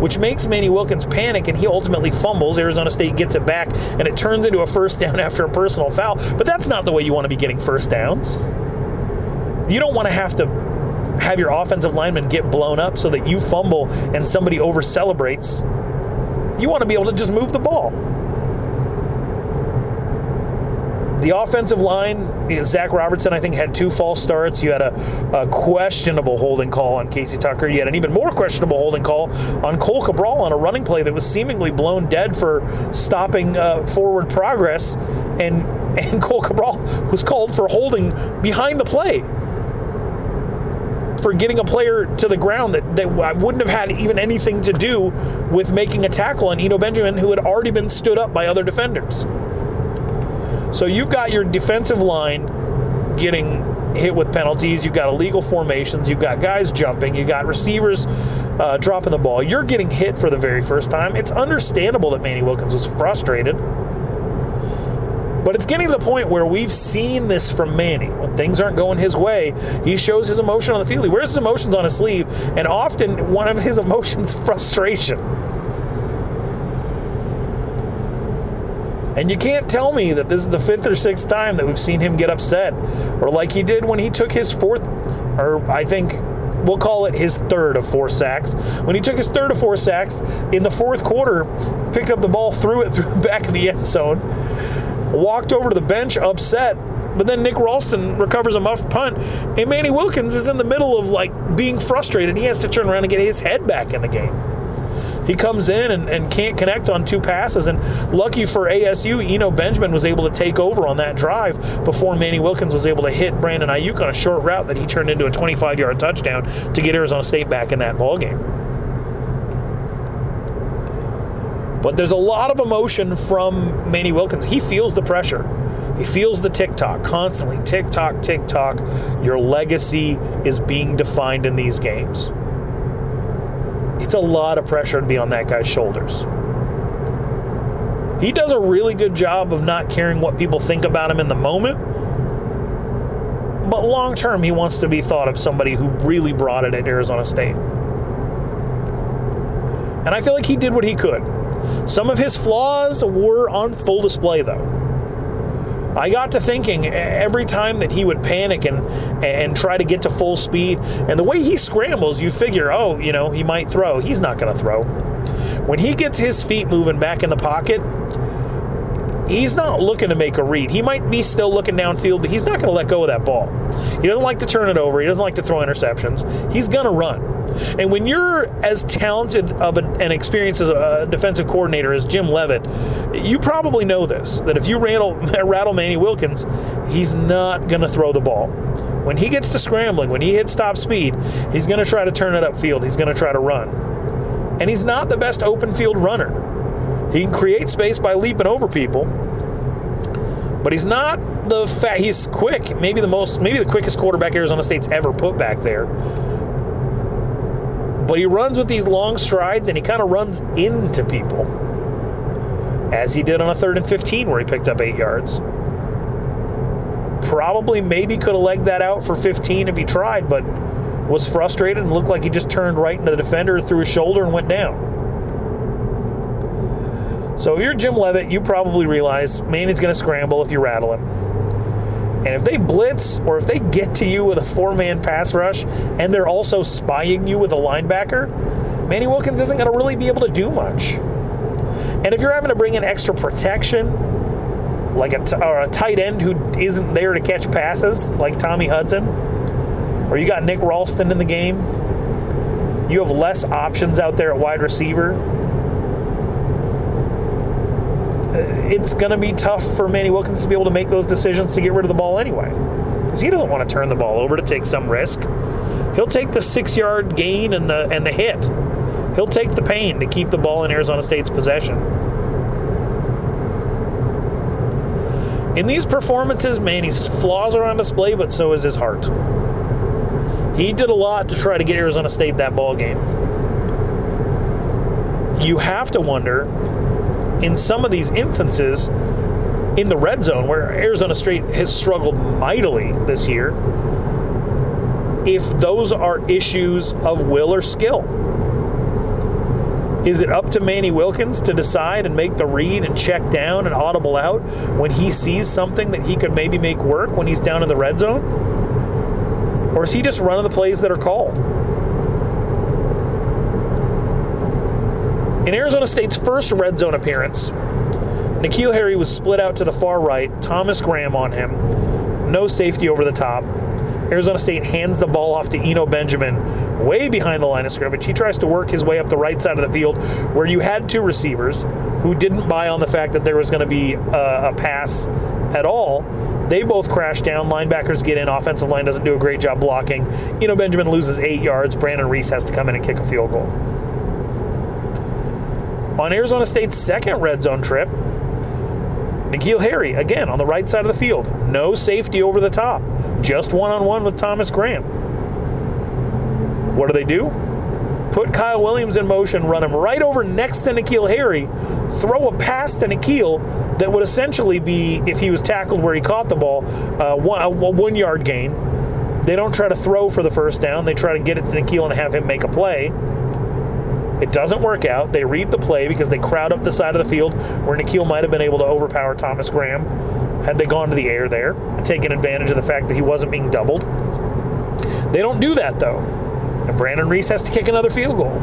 which makes Manny Wilkins panic, and he ultimately fumbles. Arizona State gets it back, and it turns into a first down (laughs) after a personal foul. But that's not the way you want to be getting first downs. You don't want to have to have your offensive lineman get blown up so that you fumble and somebody over celebrates. You want to be able to just move the ball. The offensive line, Zach Robertson, I think, had two false starts. You had a, a, questionable holding call on Casey Tucker. You had an even more questionable holding call on Cohl Cabral on a running play that was seemingly blown dead for stopping uh, forward progress. And, (laughs) and Cohl Cabral was called for holding behind the play for getting a player to the ground that, that wouldn't have had even anything to do with making a tackle on Eno Benjamin, who had already been stood up by other defenders. So you've got your defensive line getting hit with penalties. You've got illegal formations. You've got guys jumping. You've got receivers uh, dropping the ball. You're getting hit for the very first time. It's understandable that Manny Wilkins was frustrated. But it's getting to the point where we've seen this from Manny. When things aren't going his way, he shows his emotion on the field. He wears his emotions on his sleeve, and often one of his (laughs) emotions frustration. And you can't tell me that this is the fifth or sixth time that we've seen him get upset, or like he did when he took his fourth, or I think we'll call it his third of four sacks. When he took his third of four sacks in the fourth quarter, picked up the ball, threw it (laughs) through the back of the end zone, walked over to the bench upset. But then Nick Ralston recovers a muff punt, and Manny Wilkins is in the middle of like being frustrated. He has to turn around and get his head back in the game. He comes in and, and can't connect on two passes. And lucky for ASU, Eno Benjamin was able to take over on that drive before Manny Wilkins was able to hit Brandon Aiyuk on a short route that he turned into a 25 yard touchdown to get Arizona State back in that ball game. But there's a lot of emotion from Manny Wilkins. He feels the pressure. He feels the tick tock constantly. Tick tock, tick tock. Your legacy is being defined in these games. It's a lot of pressure to be on that guy's shoulders. He does a really good job of not caring what people think about him in the moment. But long term, he wants to be thought of somebody who really brought it at Arizona State. And I feel like he did what he could. Some of his flaws were on full display, though. I got to thinking every time that he would panic and and try to get to full speed, and the way he scrambles, you figure, oh, you know, he might throw. He's not going to throw. When he gets his feet moving back in the pocket, he's not looking to make a read. He might be still looking downfield, but he's not going to let go of that ball. He doesn't like to turn it over. He doesn't like to throw interceptions. He's going to run. And when you're as talented of an experience as a defensive coordinator as Jim Leavitt, you probably know this that if you rattle, (laughs) rattle Manny Wilkins, he's not going to throw the ball. When he gets to scrambling, when he hits top speed, he's going to try to turn it upfield. He's going to try to run. And he's not the best open field runner. He can create space by leaping over people, but he's not the fat. he's quick, maybe the most, maybe the quickest quarterback Arizona State's ever put back there. But he runs with these long strides and he kind of runs into people, as he did on a third and 15 where he picked up eight yards. Probably, maybe could have legged that out for 15 if he tried, but was frustrated and looked like he just turned right into the defender, threw his shoulder, and went down. So if you're Jim Leavitt, you probably realize Manny's going to scramble if you rattle him. And if they blitz or if they get to you with a four man pass rush and they're also spying you with a linebacker, Manny Wilkins isn't going to really be able to do much. And if you're having to bring in extra protection, like a, t- or a tight end who isn't there to catch passes, like Tommy Hudson, or you got Nick Ralston in the game, you have less options out there at wide receiver Uh, it's going to be tough for Manny Wilkins to be able to make those decisions to get rid of the ball anyway. Because he doesn't want to turn the ball over to take some risk. He'll take the six yard gain and the and the hit. He'll take the pain to keep the ball in Arizona State's possession. In these performances, Manny's flaws are on display, but so is his heart. He did a lot to try to get Arizona State that ball game. You have to wonder in some of these instances in the red zone where Arizona State has struggled mightily this year, if those are issues of will or skill. Is it up to Manny Wilkins to decide and make the read and check down and audible out when he sees something that he could maybe make work when he's down in the red zone? Or is he just running the plays that are called? In Arizona State's first red zone appearance, N'Keal Harry was split out to the far right, Thomas Graham on him, no safety over the top. Arizona State hands the ball off to Eno Benjamin way behind the line of scrimmage. He tries to work his way up the right side of the field where you had two receivers who didn't buy on the fact that there was going to be a, a pass at all. They both crash down. Linebackers get in. Offensive line doesn't do a great job blocking. Eno Benjamin loses eight yards. Brandon Ruiz has to come in and kick a field goal. On Arizona State's second red zone trip, N'Keal Harry, again on the right side of the field. No safety over the top, just one on one with Thomas Graham. What do they do? Put Kyle Williams in motion, run him right over next to N'Keal Harry, throw a pass to N'Keal that would essentially be, if he was tackled where he caught the ball, uh, one, a one yard gain. They don't try to throw for the first down, they try to get it to N'Keal and have him make a play. It doesn't work out. They read the play because they crowd up the side of the field where N'Keal might have been able to overpower Thomas Graham had they gone to the air there and taken advantage of the fact that he wasn't being doubled. They don't do that though. And Brandon Ruiz has to kick another field goal.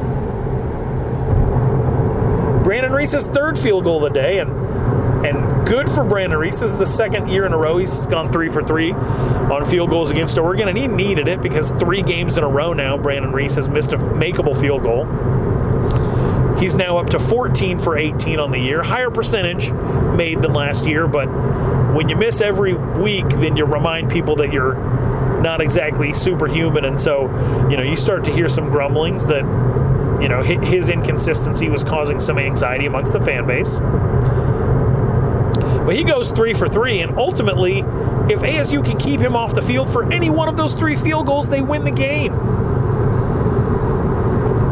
Brandon Ruiz's third field goal of the day, and and good for Brandon Ruiz. This is the second year in a row he's gone three for three on field goals against Oregon, and he needed it because three games in a row now, Brandon Ruiz has missed a makeable field goal. He's now up to 14 for 18 on the year, higher percentage made than last year, but when you miss every week, then you remind people that you're not exactly superhuman, and so you know you start to hear some grumblings that you know his inconsistency was causing some anxiety amongst the fan base. But he goes three for three, and ultimately, if ASU can keep him off the field for any one of those three field goals, they win the game.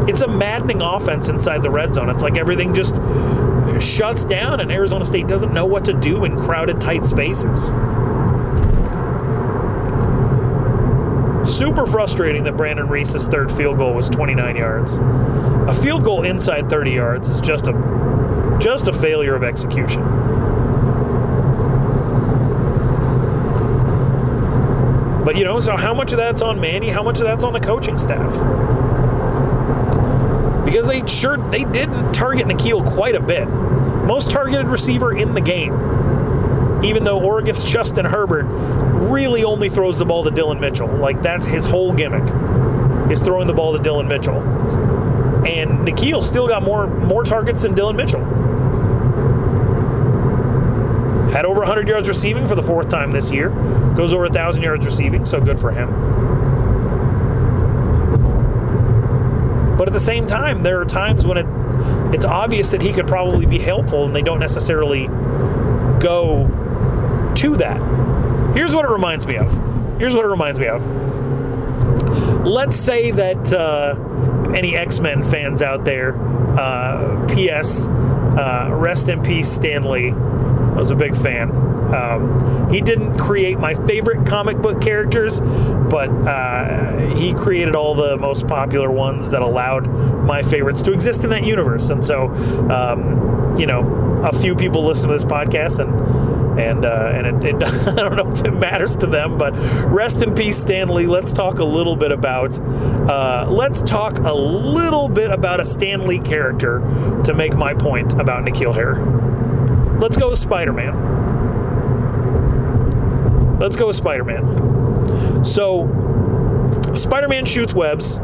It's a maddening offense inside the red zone. It's like everything just shuts down, and Arizona State doesn't know what to do in crowded, tight spaces. Super frustrating that Brandon Ruiz's third field goal was 29 yards. A field goal inside 30 yards is just a just a failure of execution. But you know, so how much of that's on Manny? How much of that's on the coaching staff? Because they sure they didn't target N'Keal quite a bit. Most targeted receiver in the game. Even though Oregon's Justin Herbert really only throws the ball to Dillon Mitchell. Like that's his whole gimmick. Is throwing the ball to Dillon Mitchell. And N'Keal still got more more targets than Dillon Mitchell. Had over 100 yards receiving for the fourth time this year. Goes over 1,000 yards receiving, so good for him. But at the same time, there are times when it it's obvious that he could probably be helpful, and they don't necessarily go to that. Here's what it reminds me of. Here's what it reminds me of. Let's say that uh, any X Men fans out there, uh, P.S. Uh, rest in peace, Stan Lee. I was a big fan. Um, he didn't create my favorite comic book characters, but uh, he created all the most popular ones that allowed my favorites to exist in that universe. And so, um, you know, a few people listen to this podcast and and uh, and it, it, (laughs) I don't know if it matters to them, but rest in peace, Stan Lee. Let's talk a little bit about uh, let's talk a little bit about a Stan Lee character to make my point about N'Keal Harry. Let's go with Spider Man. Let's go with Spider Man. So, Spider Man shoots webs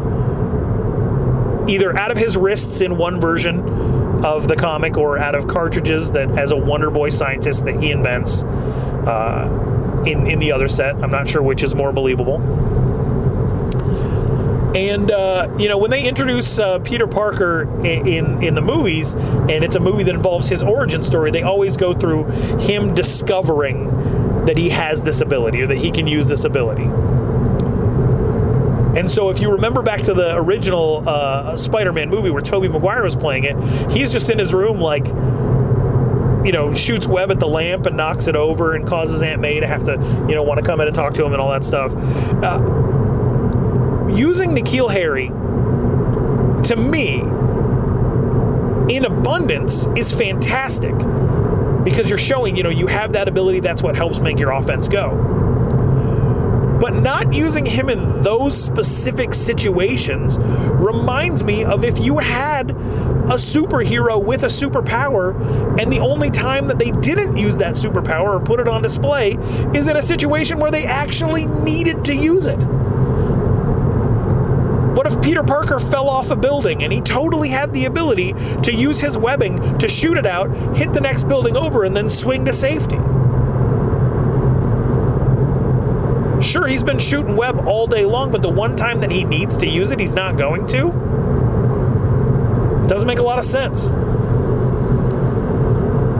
either out of his wrists in one version of the comic or out of cartridges that as a Wonder Boy scientist that he invents uh, in in the other set. I'm not sure which is more believable. And uh, you know when they introduce uh, Peter Parker in, in, in the movies, and it's a movie that involves his origin story, they always go through him discovering that he has this ability or that he can use this ability. And so, if you remember back to the original uh, Spider-Man movie where Tobey Maguire was playing it, he's just in his room, like, you know, shoots web at the lamp and knocks it over and causes Aunt May to have to, you know, want to come in and talk to him and all that stuff. Uh, using N'Keal Harry, to me, in abundance, is fantastic because you're showing, you know, you have that ability. That's what helps make your offense go but not using him in those specific situations reminds me of if you had a superhero with a superpower, and the only time that they didn't use that superpower or put it on display is in a situation where they actually needed to use it. If Peter Parker fell off a building and he totally had the ability to use his webbing to shoot it out, hit the next building over, and then swing to safety? Sure, he's been shooting web all day long, but the one time that he needs to use it, he's not going to. Doesn't make a lot of sense.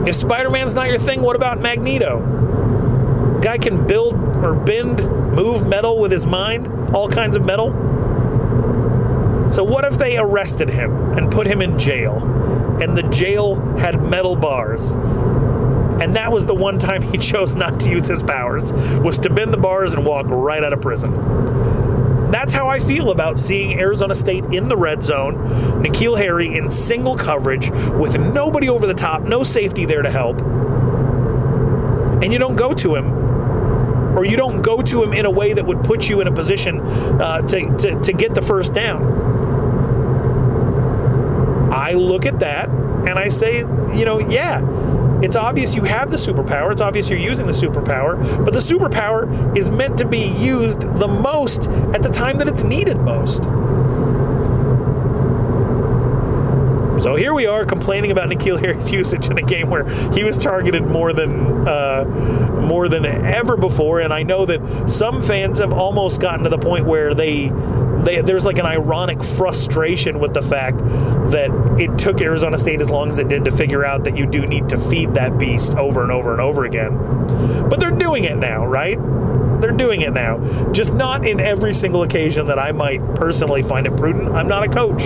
If Spider Man's not your thing, what about Magneto? Guy can build or bend, move metal with his mind, all kinds of metal. So, what if they arrested him and put him in jail, and the jail had metal bars? And that was the one time (laughs) he chose not to use his powers, was to bend the bars and walk right out of prison. That's how I feel about seeing Arizona State in the red zone, N'Keal Harry in single coverage with nobody over the top, no safety there to help. And you don't go to him or you don't go to him in a way that would put you in a position uh, to, to, to get the first down. I look at that and I say, you know, yeah, it's obvious you have the superpower. It's obvious you're using the superpower, but the superpower is meant to be used the most at the time that it's needed most. So here we are complaining about N'Keal Harry's (laughs) usage in a game where he was targeted more than uh, more than ever before, and I know that some fans have almost gotten to the point where they they, there's like an ironic frustration with the fact that it took Arizona State as long as it did to figure out that you do need to feed that beast over and over and over again. But they're doing it now, right? They're doing it now. Just not in every single occasion that I might personally find it prudent. I'm not a coach.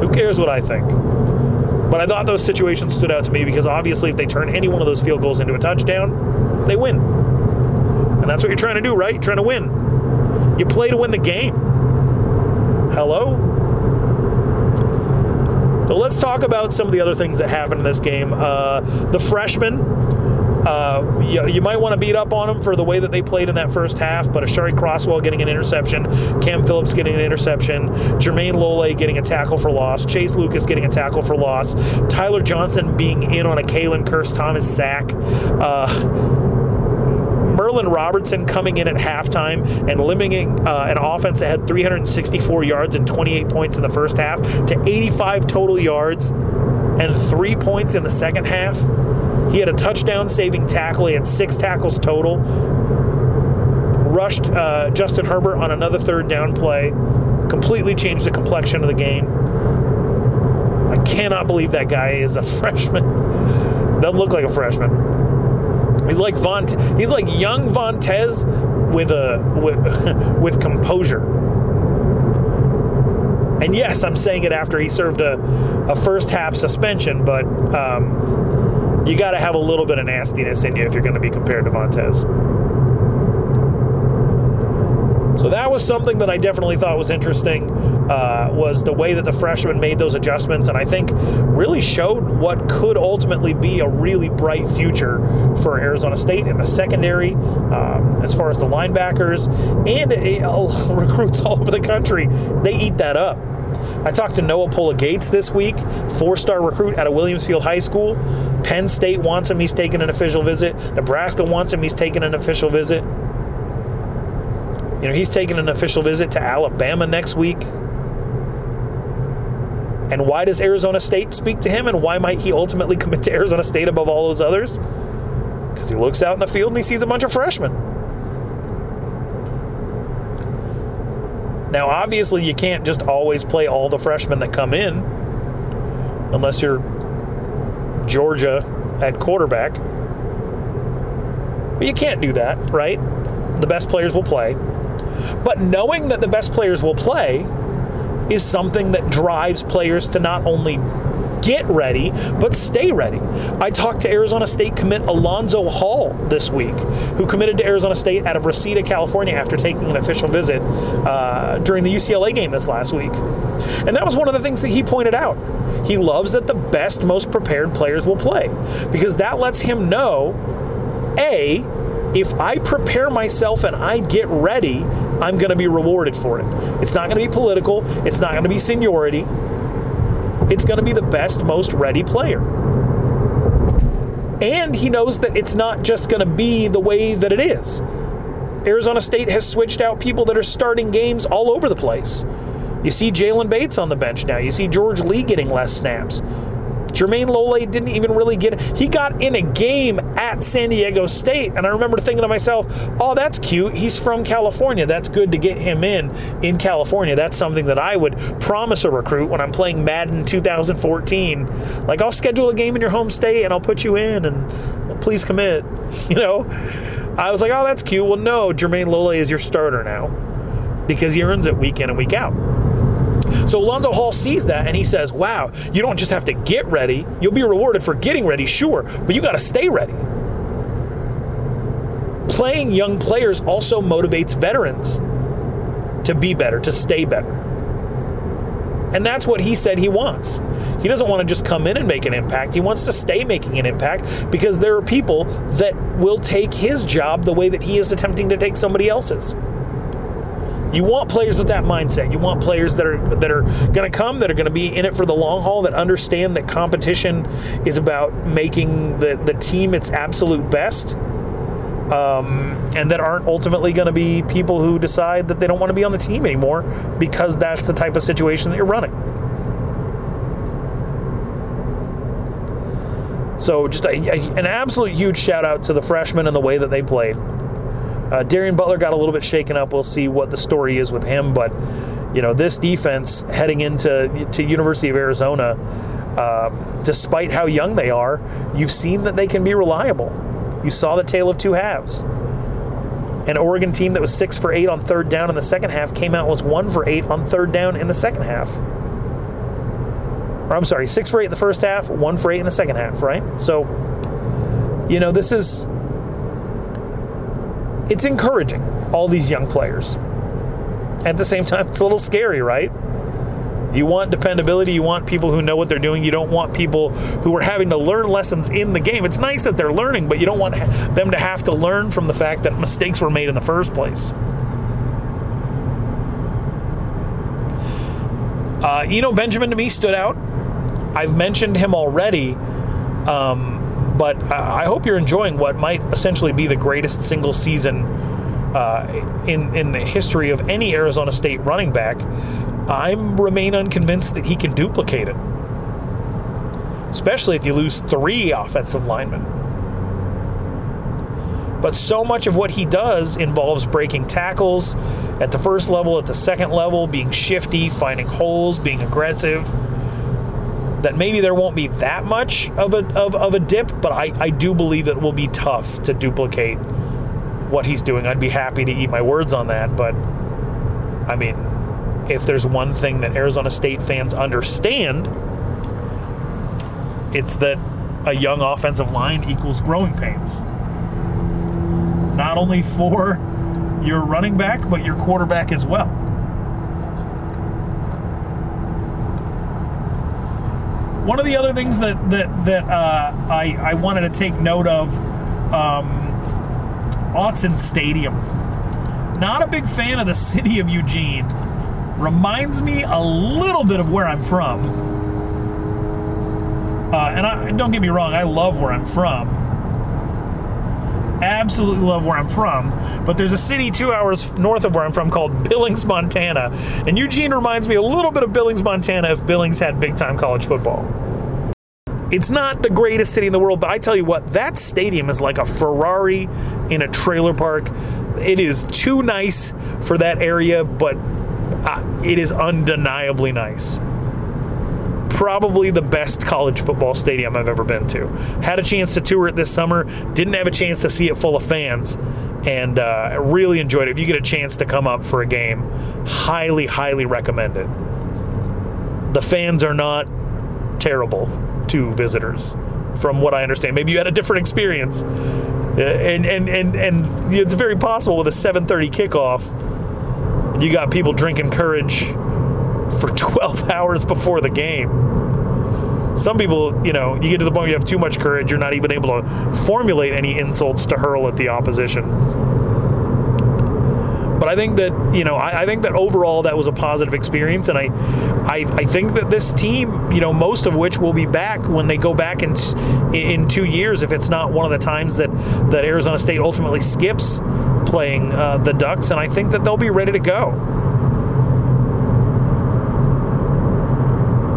Who cares what I think? But I thought those situations stood out to me because obviously, if they turn any one of those field goals into a touchdown, they win. And that's what you're trying to do, right? You're trying to win. You play to win the game. Hello? So let's talk about some of the other things that happened in this game. Uh, the freshman, uh, you, you, might want to beat up on them for the way that they played in that first half, but Aashari Crosswell getting an interception, Cam Phillips getting an interception, Jermayne Lole getting a tackle for loss, Chase Lucas getting a tackle for loss, Tyler Johnson being in on a Khaylan Kearse-Thomas sack. Uh, Merlin Robertson coming in at halftime and limiting uh, an offense that had 364 yards and 28 points in the first half to 85 total yards and three points in the second half. He had a touchdown saving tackle. He had six tackles total. Rushed uh, Justin Herbert on another third down play. Completely changed the complexion of the game. I cannot believe that guy is a (laughs) freshman. Doesn't look like a freshman. He's like Von. He's like young Vontaze with a with, (laughs) with composure. And yes, I'm saying it after he served a, a first half suspension, but um, you got to have a little bit of nastiness in you if you're going to be compared to Vontaze. So that was something that I definitely thought was interesting. Uh, was the way that the freshmen made those adjustments, and I think really showed what could ultimately be a really bright future for Arizona State in the secondary, um, as far as the linebackers and (laughs) recruits all over the country. They eat that up. I talked to Noah Pola Gates this week, four star recruit out of Williamsfield High School. Penn State wants him, he's taking an official visit. Nebraska wants him, he's taking an official visit. You know, he's taking an official visit to Alabama next week. And why does Arizona State speak to him? And why might he ultimately (laughs) commit to Arizona State above all those others? Because he looks out in the field and he sees a bunch of freshmen. Now, obviously, you can't just always play all the freshmen that come in unless you're Georgia at quarterback. But you can't do that, right? The best players will play. But knowing that the best players will play is something that drives players to not only get ready, but stay ready. I talked to Arizona State commit Alonzo Hall this week, who committed to Arizona State out of Reseda, California, after taking an official visit uh, during the UCLA game this last week. And that was one of the things that he pointed out. He loves that the best, most prepared players will play because that lets him know A, if I prepare myself and I get ready, I'm going to be rewarded for it. It's not going to be political, it's not going to be seniority. It's going to be the best, most ready player. And he knows that it's not just going to be the way that it is. Arizona State has switched out people that are starting games all over the place. You see Jalen Bates on the bench now. You see George Lea getting less snaps. Jermayne Lole didn't even really get. He got in a game at San Diego State, and I remember thinking to myself, oh, that's cute. He's from California. That's good to get him in in California. That's something that I would promise a recruit when I'm playing Madden 2014. Like, I'll schedule a game in your home state and I'll put you in, and please commit. (laughs) You know? I was like, oh, that's cute. Well, no, Jermayne Lole is your starter now because he earns it week in and week out. So Alonzo Hall sees that and he says, Wow, you don't just have to get ready. You'll be rewarded for getting ready, sure, but you got to stay ready. Playing young players also motivates veterans to be better, to stay better. And that's what he said he wants. He doesn't want to just come in and make an impact. He wants to stay making an impact because there are people that will take his job the way that he is attempting to take somebody else's. You want players with that mindset. You want players that are that are going to come, that are going to be in it for the long haul, that understand that competition is about making the the team its absolute best. Um, and that aren't ultimately going to be people who decide that they don't want to be on the team anymore because that's the type of situation that you're running. So, just a, a, an absolute huge shout out to the freshmen and the way that they played. Uh, Darien Butler got a little bit shaken up. We'll see what the story is with him, but you know this defense heading into to University of Arizona, uh, despite how young they are, you've seen that they can be reliable. You saw the tale of two halves. An Oregon team that was six for eight on third down in the second half came out was one for eight on third down in the second half. Or I'm sorry, six for eight in the first half, one for eight in the second half, right? So, you know, this is it's encouraging, all these young players. At the same time, (laughs) it's a little scary, right? You want dependability. You want people who know what they're doing. You don't want people who are having to learn lessons in the game. It's nice that they're learning, but you don't want them to have to learn from the fact that mistakes were made in the first place. Uh, Eno Benjamin to me stood out. I've mentioned him already. Um, but I hope you're enjoying what might essentially be the greatest single season uh, in in the history of any Arizona State running back. I'm remain unconvinced that he can duplicate it, especially if you lose three offensive linemen. But so much of what he does involves breaking tackles at the first level, at the second level, being shifty, finding holes, being aggressive that maybe there won't be that much of a of, of a dip, but I, I do believe it will be tough to duplicate what he's doing. I'd be happy to eat my words on that, but I mean, if there's one thing that Arizona State fans understand, it's that a young offensive line equals growing pains. Not only for your running back, but your quarterback as well. One of the other things that that that uh, I I wanted to take note of, um, Autzen Stadium. Not a big fan of the city of Eugene. Reminds me a little bit of where I'm from. Uh, and I, don't get me wrong, I love where I'm from. Absolutely love where I'm from. But there's a city two hours north of where I'm from called Billings, Montana. And Eugene reminds me a little bit of Billings, Montana if Billings had big time college football. It's not the greatest city in the world, but I tell you what, that stadium is like a Ferrari in a trailer park. It is too nice for that area, but uh, it is undeniably nice probably the best college football stadium I've ever been to. Had a chance to tour it this summer, didn't have a chance to see it full of fans, and uh, really enjoyed it. If you get a chance to come up for a game, highly, highly recommend it. The fans are not terrible to visitors, from what I understand. Maybe you had a different experience, and and and and it's very possible with a 7:30 kickoff, you got people drinking courage for (laughs) 12 hours before the game. Some people, you know, you get to the point where you have too much courage, you're not even able to formulate any insults to hurl at the opposition. But I think that, you know, I, I think that overall that was a positive experience. And I, I, I think that this team, you know, most of which will be back when they go back in, in two years, if it's not one of the times that, that Arizona State ultimately skips playing uh, the Ducks. And I think that they'll be ready to go.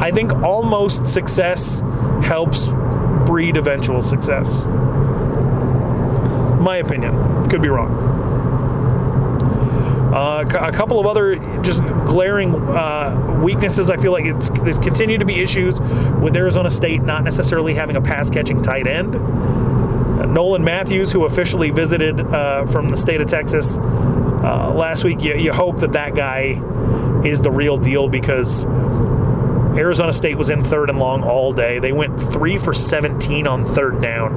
I think almost success helps breed eventual success. My opinion. Could be wrong. Uh, a couple of other just glaring uh, weaknesses. I feel like it's there's continue to be issues with Arizona State not necessarily having a pass catching tight end. Uh, Nolan Matthews, who officially visited uh, from the state of Texas uh, last week, you, you hope that that guy is the real deal because Arizona State was in third and long all day. They went three for 17 on third down.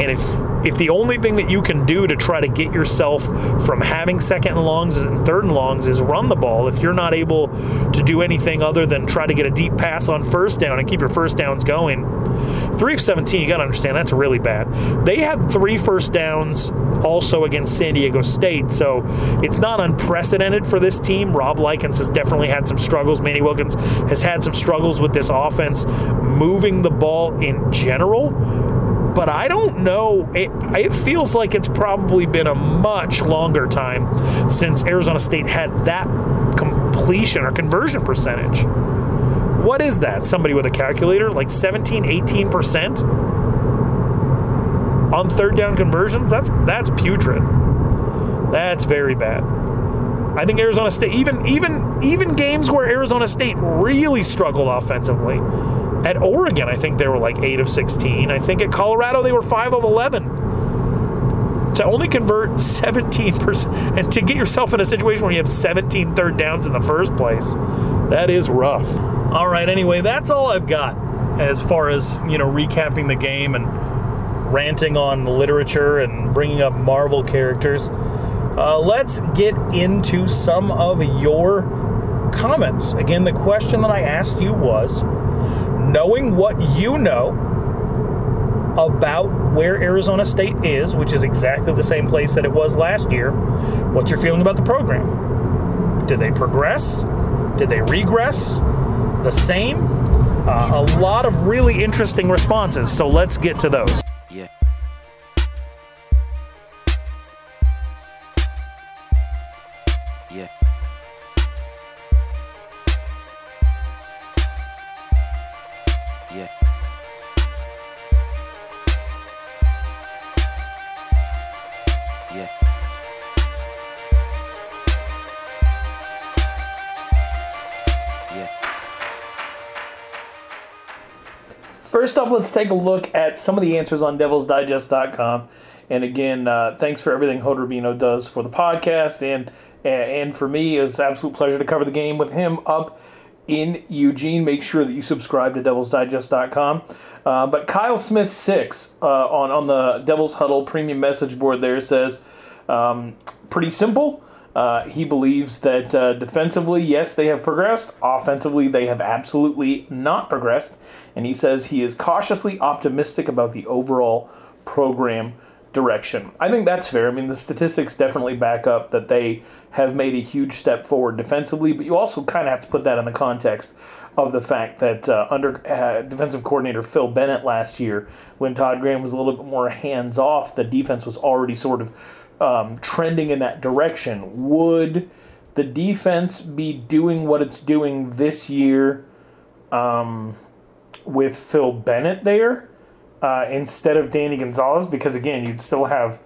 And if if the only thing that you can do to try to get yourself from having second and longs and third and longs is run the ball, if you're not able to do anything other than try to get a deep pass on first down and keep your first downs going, three of 17, you got to understand that's really bad. They had three first downs also against San Diego State, so it's not unprecedented for this team. Rob Likens has definitely had some struggles. Manny Wilkins has had some struggles with this offense moving the ball in general but I don't know. It, it feels like it's probably been a much longer time since Arizona State had that completion or conversion percentage. What is that? Somebody with a calculator? Like 17, 18% on third down conversions? That's that's putrid. That's very bad. I think Arizona State even even even games where Arizona State really struggled offensively at Oregon, I think they were like 8 of 16. I think at Colorado, they were 5 of 11. To only convert 17% (laughs) and to get yourself in a situation where you have 17 third downs in the first place, that is rough. All right, anyway, that's all I've got as far as, you know, recapping the game and ranting on literature and bringing up Marvel characters. Uh, let's get into some of your comments. Again, the question that I asked you was knowing what you know about where Arizona State is, which is exactly the same place that it was last year, what's your feeling about the program? Did they progress? Did they regress? The same? Uh, a lot of really interesting responses, so let's get to those. Up, let's take a look at some of the answers on devilsdigest.com. And again, uh, thanks for everything Hod Rabino does for the podcast and and for me. It's an absolute pleasure to cover the game with him up in Eugene. Make sure that you subscribe to devilsdigest.com. Uh, but Kyle Smith six uh, on on the Devil's Huddle premium message board there says um, pretty simple. Uh, he believes that uh, defensively, yes, they have progressed. Offensively, they have absolutely not progressed. And he says he is cautiously optimistic about the overall program direction. I think that's fair. I mean, the statistics definitely back up that they have made a huge step forward defensively, but you also kind of have to put that in the context of the fact that uh, under uh, defensive coordinator Phil Bennett last year, when Todd Graham was a little bit more hands off, the defense was already sort of um, trending in that direction. Would the defense be doing what it's doing this year um, with Phil Bennett there? uh, instead of Danny Gonzales because again you'd still have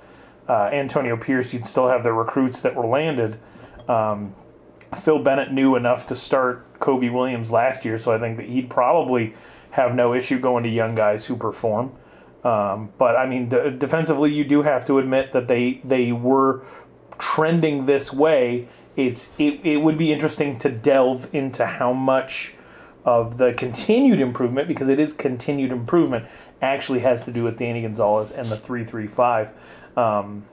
uh, Antonio Pierce, you'd still have the recruits that were landed. Um, Phil Bennett knew enough to start Kobe Williams last year, so I think that he'd probably have no issue going to young guys who perform. Um, but I mean, d- defensively, you do have to admit that they they were trending this way. It's it, it would be interesting to delve into how much of the continued improvement, because it is continued improvement, actually has to do with Danny Gonzales and the 335. Um,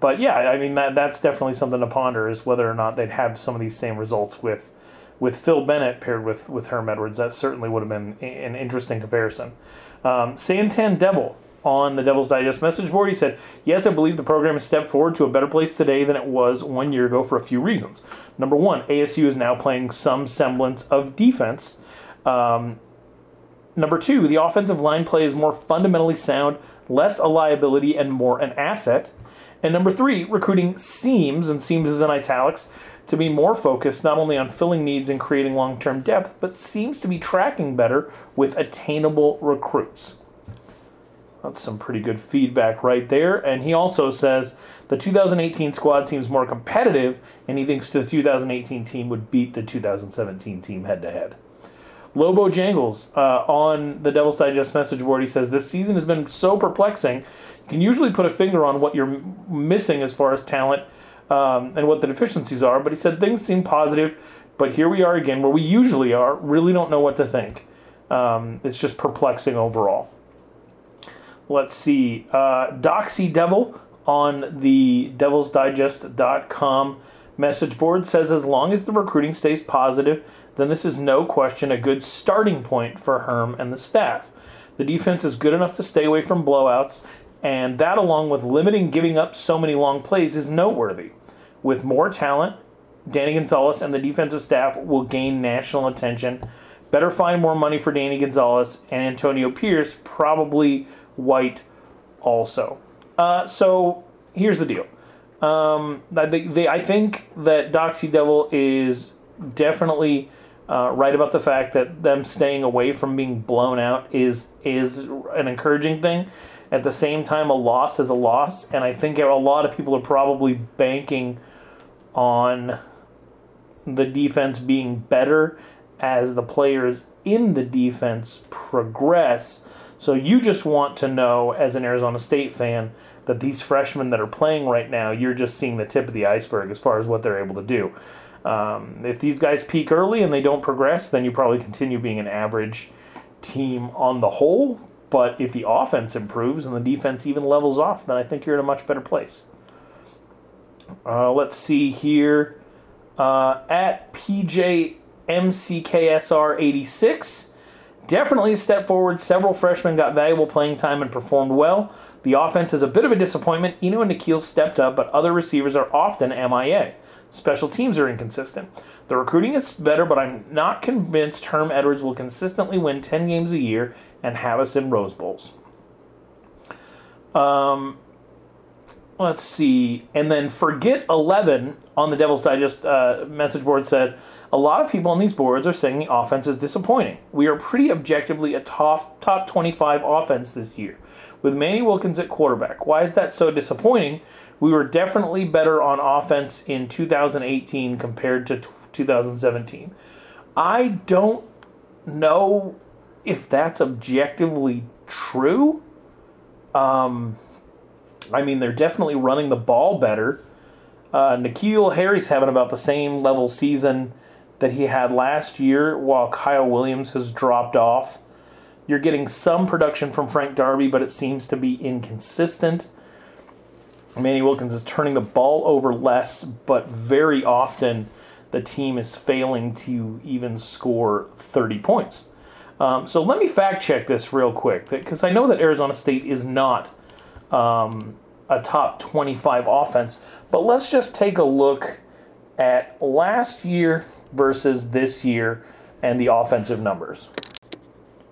but yeah, I mean that that's definitely something to ponder is whether or not they'd have some of these same results with with Phil Bennett paired with with Herm Edwards. That certainly would have been an interesting comparison. Um, Santan Devil on the Devil's Digest message board, he said, "Yes, I believe the program has stepped forward to a better place today than it was one year ago for a few reasons. Number one, ASU is now playing some semblance of defense." Um, Number two, the offensive line play is more fundamentally sound, less a liability, and more an asset. And number three, recruiting seems, and seems is in italics, to be more focused not only on filling needs and creating long term depth, but seems to be tracking better with attainable recruits. That's some pretty good feedback right there. And he also says the 2018 squad seems more competitive, and he thinks the 2018 team would beat the 2017 team head to head. Lobo Jangles uh, on the Devil's Digest message board. He says this season has been so perplexing. You can usually put a finger on what you're missing as far as talent um, and what the deficiencies are. But he said things seem positive, but here we are again, where we usually are. Really don't know what to think. Um, it's just perplexing overall. Let's see. Uh, Doxy Devil on the devilsdigest.com message board says as long as the recruiting stays positive, then this is no question a good starting point for Herm and the staff. The defense is good enough to stay away from blowouts, and that, along with limiting giving up so many long plays, is noteworthy. With more talent, Danny Gonzales and the defensive staff will gain national attention. Better find more money for Danny Gonzales and Antonio Pierce, probably White also. Uh, so here's the deal. Um, they, they, I think that Doxy Devil is definitely uh, right about the fact that them staying away from being blown out is is an encouraging thing. At the same time, a loss is a loss, and I think a lot of people are probably banking on the defense being better as the players in the defense progress. So you just want to know, as an Arizona State fan, that these freshmen that are playing right now, you're just seeing the tip of the iceberg as far as what they're able to do. Um, if these guys peak early and they don't progress, then you probably continue being an average team on the whole. But if the offense improves and the defense even levels off, then I think you're in a much better place. Uh, let's see here. Uh, at PJMCKSR86, definitely a step forward. Several freshmen got valuable playing time and performed well. The offense is a bit of a disappointment. Eno and N'Keal stepped up, but other receivers are often MIA. Special teams are inconsistent. The recruiting is better, but I'm not convinced Herm Edwards will consistently win 10 games a year and have us in Rose Bowls. Um, let's see. And then Forget 11 on the Devil's Digest uh, message board said a lot of people on these boards are saying the offense is disappointing. We are pretty objectively a top, top 25 offense this year with Manny Wilkins at quarterback. Why is that so disappointing? We were definitely better on offense in 2018 compared to t- 2017. I don't know if that's objectively true. Um, I mean, they're definitely running the ball better. Uh, N'Keal Harry's having about the same level season that he had last year, while Kyle Williams has dropped off. You're getting some production from Frank Darby, but it seems to be inconsistent. Manny Wilkins is turning the ball over less, but very often the team is failing to even score 30 points. Um, so let me fact check this real quick because I know that Arizona State is not um, a top 25 offense, but let's just take a look at last year versus this year and the offensive numbers.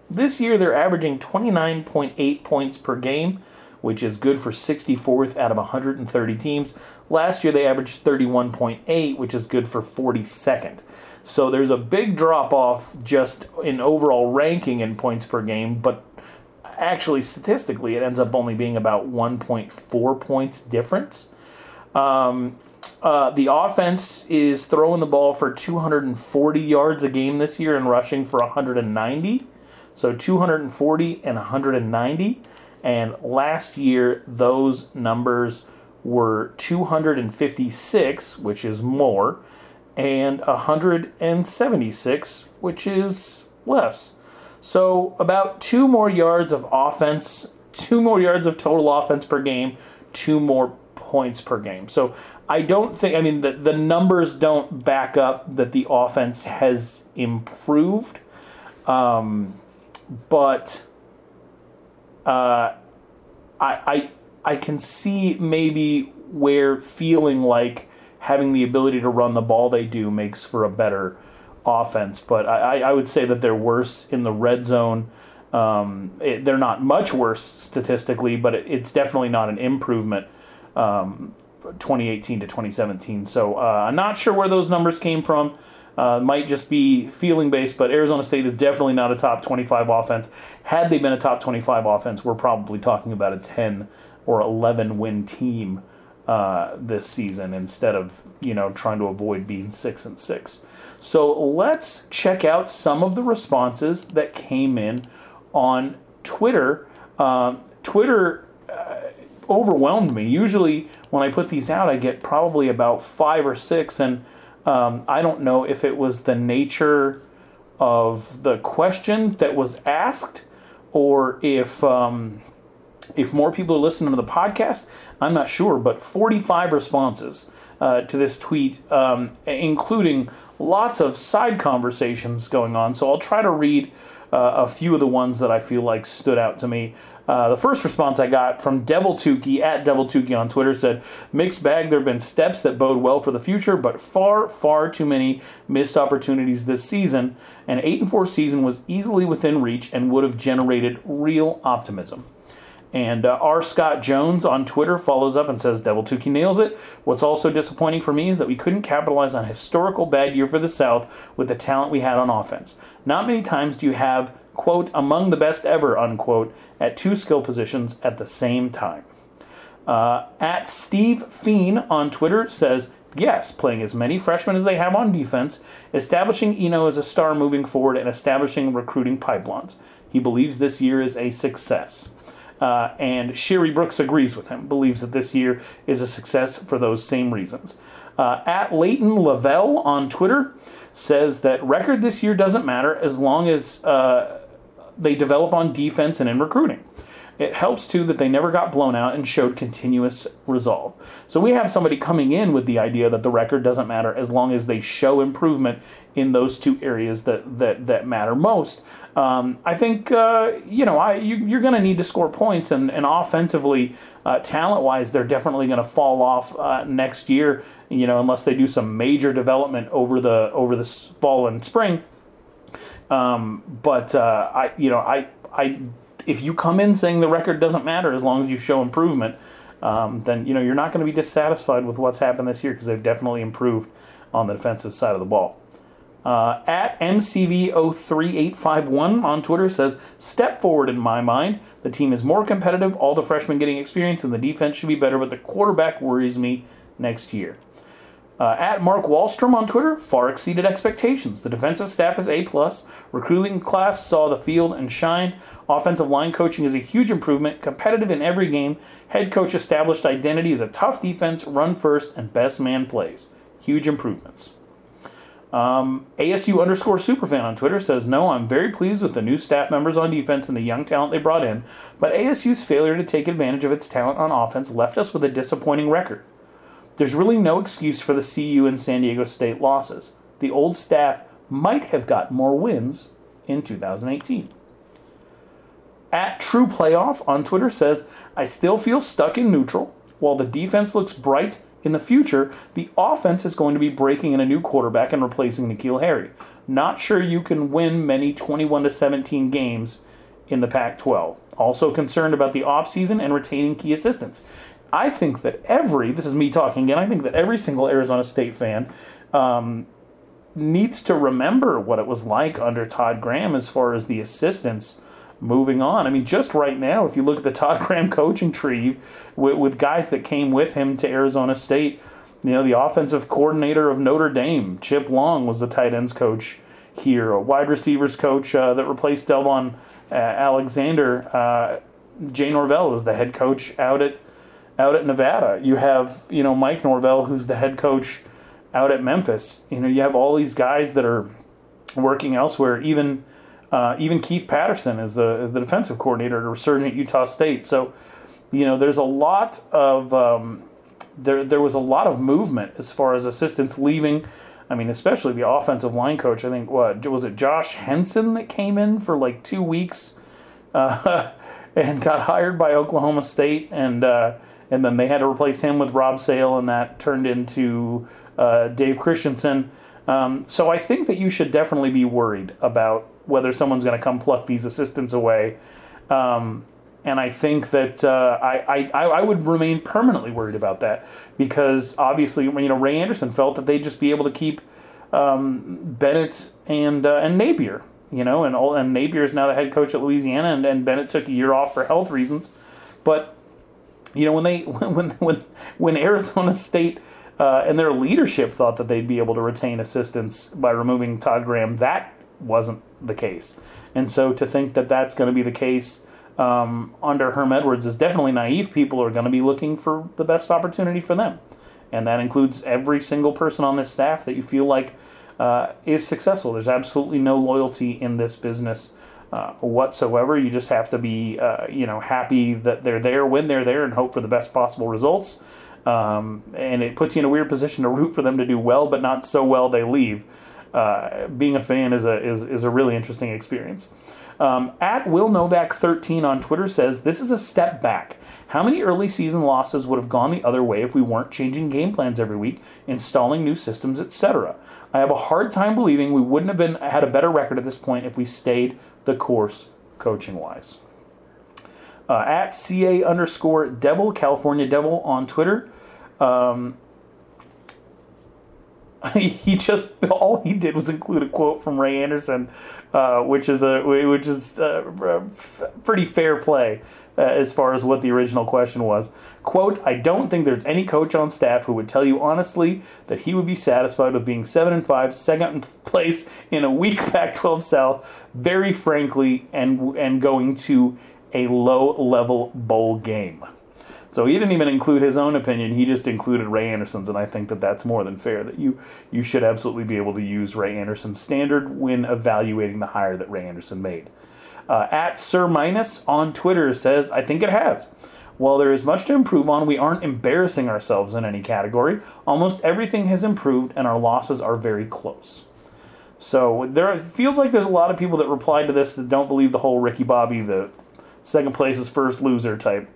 This year they're averaging 29.8 points per game, which is good for 64th out of 130 teams. Last year they averaged 31.8, which is good for 42nd. So there's a big drop off just in overall ranking in points per game, but actually statistically it ends up only being about 1.4 points difference. Um, uh, the offense is throwing the ball for 240 yards a game this year and rushing for 190. So 240 and 190. And last year, those numbers were 256, which is more, and 176, which is less. So about two more yards of offense, two more yards of total offense per game, two more points per game. So I don't think, I mean, the, the numbers don't back up that the offense has improved. Um, but uh, I, I, I can see maybe where feeling like having the ability to run the ball they do makes for a better offense. But I, I would say that they're worse in the red zone. Um, it, they're not much worse statistically, but it, it's definitely not an improvement. Um, 2018 to 2017. So uh, I'm not sure where those numbers came from. Uh, might just be feeling based, but Arizona State is definitely not a top 25 offense. Had they been a top 25 offense, we're probably talking about a 10 or 11 win team uh, this season instead of you know trying to avoid being six and six. So let's check out some of the responses that came in on Twitter. Um, Twitter uh, overwhelmed me. Usually, when I put these out, I get probably about five or six, and um, I don't know if it was the nature of the question that was asked or if um, if more people are listening to the podcast. I'm not sure, but 45 responses uh, to this tweet, um, including lots of side conversations going on. So I'll try to read uh, a few of the ones that I feel like stood out to me. Uh, the first response I got from Devil Tukey at Devil Tukey on Twitter said, "Mixed bag. There have been steps that bode well for the future, but far, far too many missed opportunities this season. An eight and four season was easily within reach and would have generated real optimism." And uh, R. Scott Jones on Twitter follows up and says, Devil Tukey nails it. What's also disappointing for me is that we couldn't capitalize on a historical bad year for the South with the talent we had on offense. Not many times do you have, quote, among the best ever, unquote, at two skill positions at the same time. Uh, at Steve Fiend on Twitter says, Yes, playing as many freshmen as they have on defense, establishing Eno as a star moving forward, and establishing recruiting pipelines. He believes this year is a success. Uh, and Sherry Brooks agrees with him, believes that this year is a success for those same reasons. Uh, at Leighton Lavelle on Twitter says that record this year doesn't matter as long as uh, they develop on defense and in recruiting. It helps too that they never got blown out and showed continuous resolve. So we have somebody coming in with the idea that the record doesn't matter as long as they show improvement in those two areas that that, that matter most. Um, I think uh, you know I you, are going to need to score points and, and offensively, uh, talent wise, they're definitely going to fall off uh, next year. You know unless they do some major development over the over the fall and spring. Um, but uh, I you know I I if you come in saying the record doesn't matter as long as you show improvement, um, then you know you're not going to be dissatisfied with what's happened this year because they've definitely improved on the defensive side of the ball. Uh, at MCV03851 on Twitter says, Step forward in my mind. The team is more competitive, all the freshmen getting experience, and the defense should be better, but the quarterback worries me next year. Uh, at Mark Wallstrom on Twitter, far exceeded expectations. The defensive staff is A plus. Recruiting class saw the field and shined. Offensive line coaching is a huge improvement. Competitive in every game. Head coach established identity as a tough defense, run first, and best man plays. Huge improvements. Um, ASU underscore superfan on Twitter says, No, I'm very pleased with the new staff members on defense and the young talent they brought in, but ASU's failure to take advantage of its talent on offense left us with a disappointing record. There's really no excuse for the CU and San Diego State losses. The old staff might have got more wins in 2018. At True Playoff on Twitter says, I still feel stuck in neutral. While the defense looks bright in the future, the offense is going to be breaking in a new quarterback and replacing N'Keal Harry. Not sure you can win many 21 to 17 games in the Pac 12. Also concerned about the offseason and retaining key assistants. I think that every, this is me talking again, I think that every single Arizona State fan um, needs to remember what it was like under Todd Graham as far as the assistants moving on. I mean, just right now, if you look at the Todd Graham coaching tree with, with guys that came with him to Arizona State, you know, the offensive coordinator of Notre Dame, Chip Long, was the tight ends coach here. A wide receivers coach uh, that replaced Delvon uh, Alexander, uh, Jay Norvell, is the head coach out at out at Nevada. You have you know Mike Norvell, who's the head coach out at Memphis. You know, you have all these guys that are working elsewhere. Even uh, even Keith Patterson is the the defensive coordinator at Resurgent Utah State. So, you know, there's a lot of um, there there was a lot of movement as far as assistants leaving. I mean, especially the offensive line coach. I think what was it, Josh Henson that came in for like two weeks, uh, (laughs) and got hired by Oklahoma State, and uh, and then they had to replace him with Rob Sale, and that turned into uh, Dave Christensen. Um, so I think that you should definitely be worried about whether someone's going to come pluck these assistants away. Um, and I think that uh, I, I, I would remain permanently worried about that because obviously, you know, Ray Anderson felt that they'd just be able to keep um, Bennett and uh, and Napier, you know, and all and Napier is now the head coach at Louisiana, and, and Bennett took a year off for health reasons. But you know, when they (laughs) when when when Arizona State uh, and their leadership thought that they'd be able to retain assistants by removing Todd Graham, that wasn't the case. And so to think that that's going to be the case um, under Herm Edwards is definitely naive. People are going to be looking for the best opportunity for them. And that includes every single person on this staff that you feel like uh, is successful. There's absolutely no loyalty in this business uh, whatsoever. You just have to be, uh, you know, happy that they're there when they're there and hope for the best possible results. Um, and it puts you in a weird position to root for them to do well, but not so well they leave. Uh, being a fan is a is, is a really interesting experience. Um, at Will Novak 13 on Twitter says this is a step back. How many early season losses would have gone the other way if we weren't changing game plans every week, installing new systems, etc.? I have a hard time believing we wouldn't have been had a better record at this point if we stayed the course coaching wise. Uh, at CA underscore Devil, California Devil on Twitter. Um, (laughs) he just all he did was include a quote from Ray Anderson, uh, which is a which is uh, pretty fair play uh, as far as what the original question was. Quote: I don't think there's any coach on staff who would tell you honestly that he would be satisfied with being seven and five, second (laughs) place in a weak Pac-12 South. Very frankly, and and going to a low level bowl game. So he didn't even include his own opinion. He just included Ray Anderson's, and I think that that's more than fair. That you you should absolutely be able to use Ray Anderson's standard when evaluating the hire that Ray Anderson made. Uh, at Sir Minus on Twitter says, I think it has. While there is much to improve on, we aren't embarrassing ourselves in any category. Almost everything has improved, and our losses are very close. So there feels like there's a lot of people that replied to this that don't believe the whole Ricky Bobby, the second place is first loser type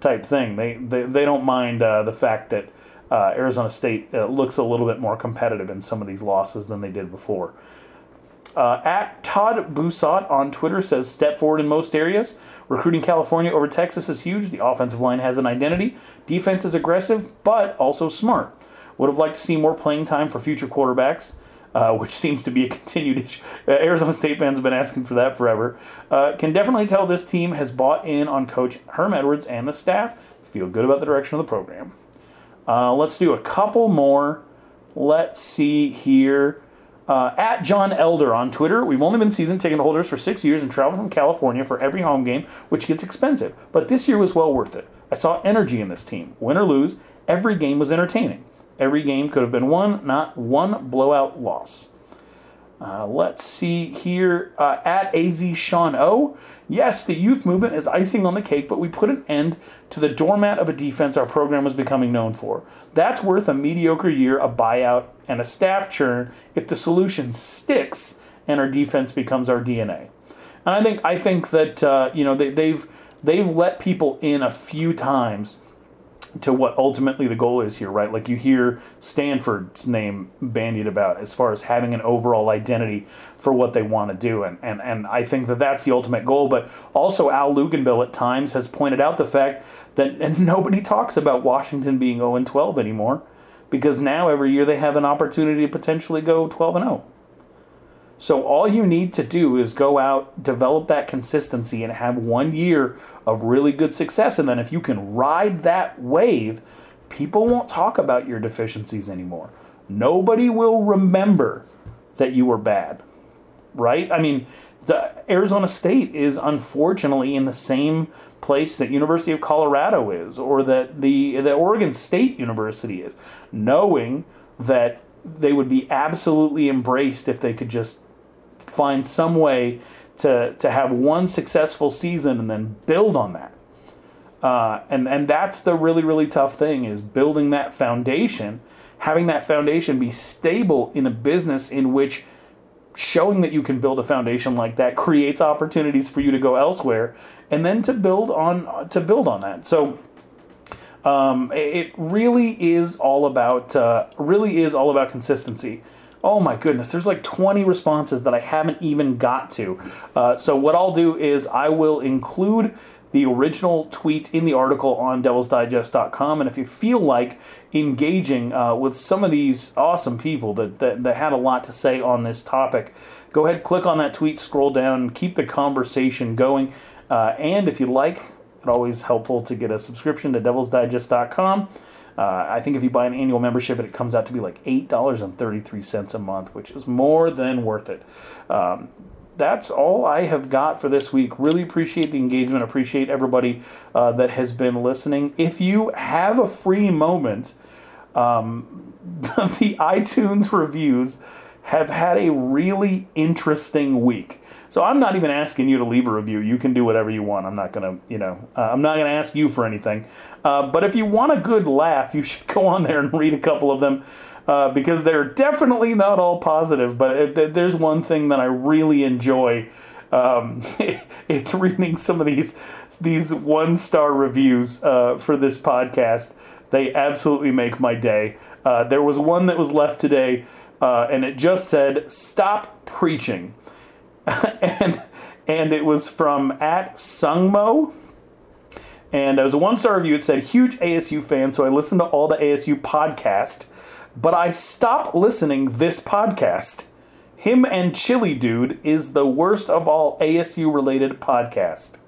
type thing. They they, they don't mind uh, the fact that uh, Arizona State uh, looks a little bit more competitive in some of these losses than they did before. Uh, at Todd Busot on Twitter says, step forward in most areas. Recruiting California over Texas is huge. The offensive line has an identity. Defense is aggressive, but also smart. Would have liked to see more playing time for future quarterbacks uh, which seems to be a (laughs) continued issue. Uh, Arizona State fans have been asking for that forever. Uh, can definitely tell this team has bought in on Coach Herm Edwards and the staff. Feel good about the direction of the program. Uh, let's do a couple more let's see here. Uh, at John Elder on Twitter, we've only been season ticket holders for six years and travel from California for every home game, which gets expensive. But this year was well worth it. I saw energy in this team. Win or lose, every game was entertaining. Every game could have been won, not one blowout loss. Uh, let's see here uh, at AZ Sean O. Yes, the youth movement is icing on the cake, but we put an end to the doormat of a defense our program was becoming known for. That's worth a mediocre year, a buyout, and a staff churn if the solution sticks and our defense becomes our DNA. And I think I think that uh, you know they, they've they've let people in a few times to what ultimately the goal is here, right? Like you hear Stanford's name bandied about as far as having an overall identity for what they want to do, and and and I think that that's the ultimate goal. But also, Al Luginbill at times has pointed out the fact that (laughs) nobody talks about Washington being 0 and 12 anymore, because now every year they have an opportunity to potentially go 12 and 0. So all you need to do is go out, develop that consistency, and have one year of really good success. And then if you can ride that wave, people won't talk about your deficiencies anymore. Nobody will remember that you were bad, right? I mean, the Arizona State is unfortunately in the same place that University of Colorado is, or that the the Oregon State University is, knowing that they would be absolutely embraced if they could just find some way to to have one successful season and then build on that. Uh, and and that's the really really tough thing is building that foundation, having that foundation be stable in a business in which showing that you can build a foundation like that creates opportunities for you to go elsewhere and then to build on to build on that. So um, it really is all about uh, really is all about consistency. Oh my goodness, there's like 20 responses that I haven't even got to. Uh, so what I'll do is I will include the original tweet in the article on devilsdigest.com. And if you feel like engaging uh, with some of these awesome people that, that, that had a lot to say on this topic, go ahead, click on that tweet, scroll down, keep the conversation going. Uh, and if you like, it's always helpful to get a subscription to devilsdigest.com. Uh, I think if you buy an annual membership, it comes out to be like $8.33 a month, which is more than worth it. Um, that's all I have got for this week. Really appreciate the engagement. Appreciate everybody uh, that has been listening. If you have a free moment, um, (laughs) the iTunes reviews have had a really interesting week. So I'm not even asking you to leave a review. You can do whatever you want. I'm not gonna, you know, uh, I'm not gonna ask you for anything. Uh, but if you want a good laugh, you (laughs) should go on there and read a couple of them. Uh, because they're definitely not all positive, but there's one thing that I really enjoy, um, (laughs) it's reading some of these these one star reviews uh, for this podcast. They absolutely make my day. Uh, there was one that was left today, uh, and it just said "Stop preaching," (laughs) and and it was from at Sungmo. And it was a one star review. It said, huge ASU fan, so I listened to all the ASU podcast but I stopped listening this podcast. Him and Chili Dude is the worst of all ASU related podcast.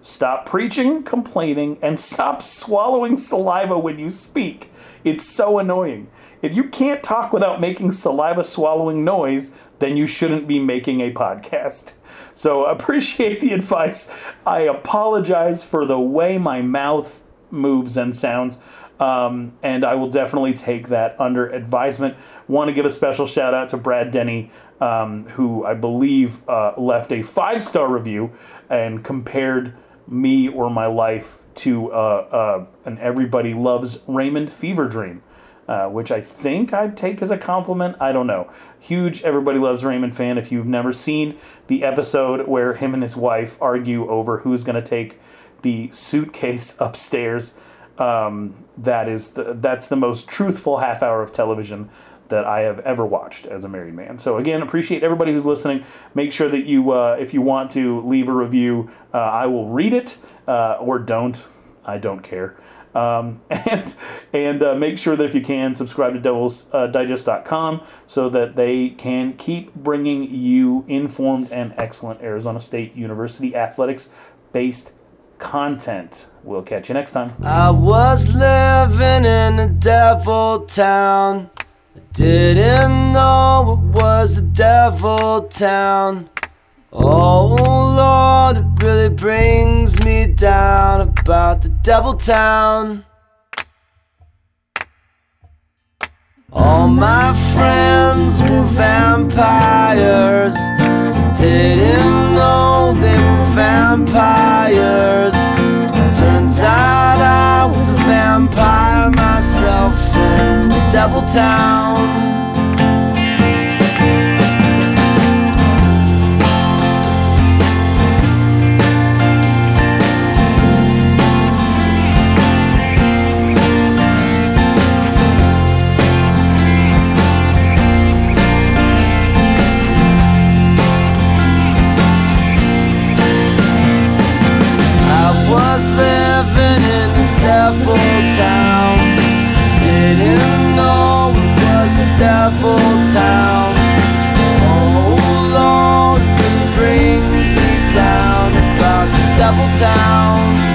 Stop preaching, complaining, and stop swallowing saliva when you speak. It's so annoying. If you can't talk without making saliva swallowing noise, then you shouldn't be making a podcast. (laughs) So appreciate the advice. I apologize for the way my mouth moves and sounds. Um, and I will definitely take that under advisement. Want to give a special shout out to Brad Denny, um, who I believe uh, left a five star review and compared me or my life to uh, uh, an Everybody Loves Raymond fever dream. Uh, which I think I'd take as a compliment. I don't know. Huge Everybody Loves Raymond fan. If you've never seen the episode where him and his wife argue over who's going to take the suitcase (laughs) upstairs, um, that is the, that's the most truthful half hour of television that I have ever watched as a married man. So again, appreciate everybody who's listening. Make sure that you, uh, if you want to leave a review, uh, I will read it uh, or don't. I don't care. Um, (laughs) and and uh, make sure that if you can subscribe to devilsdigest.com so that they can keep bringing you informed and excellent Arizona State University athletics based content. We'll catch you next time. I was living in a devil town. I didn't know it was a devil town. Oh Lord, it really brings me down about the devil town. All my friends were vampires. Didn't know they were vampires. Turns out I was a vampire myself in the devil town. Devil town. Didn't know it was a devil town. Oh Lord, it brings me down about the devil town.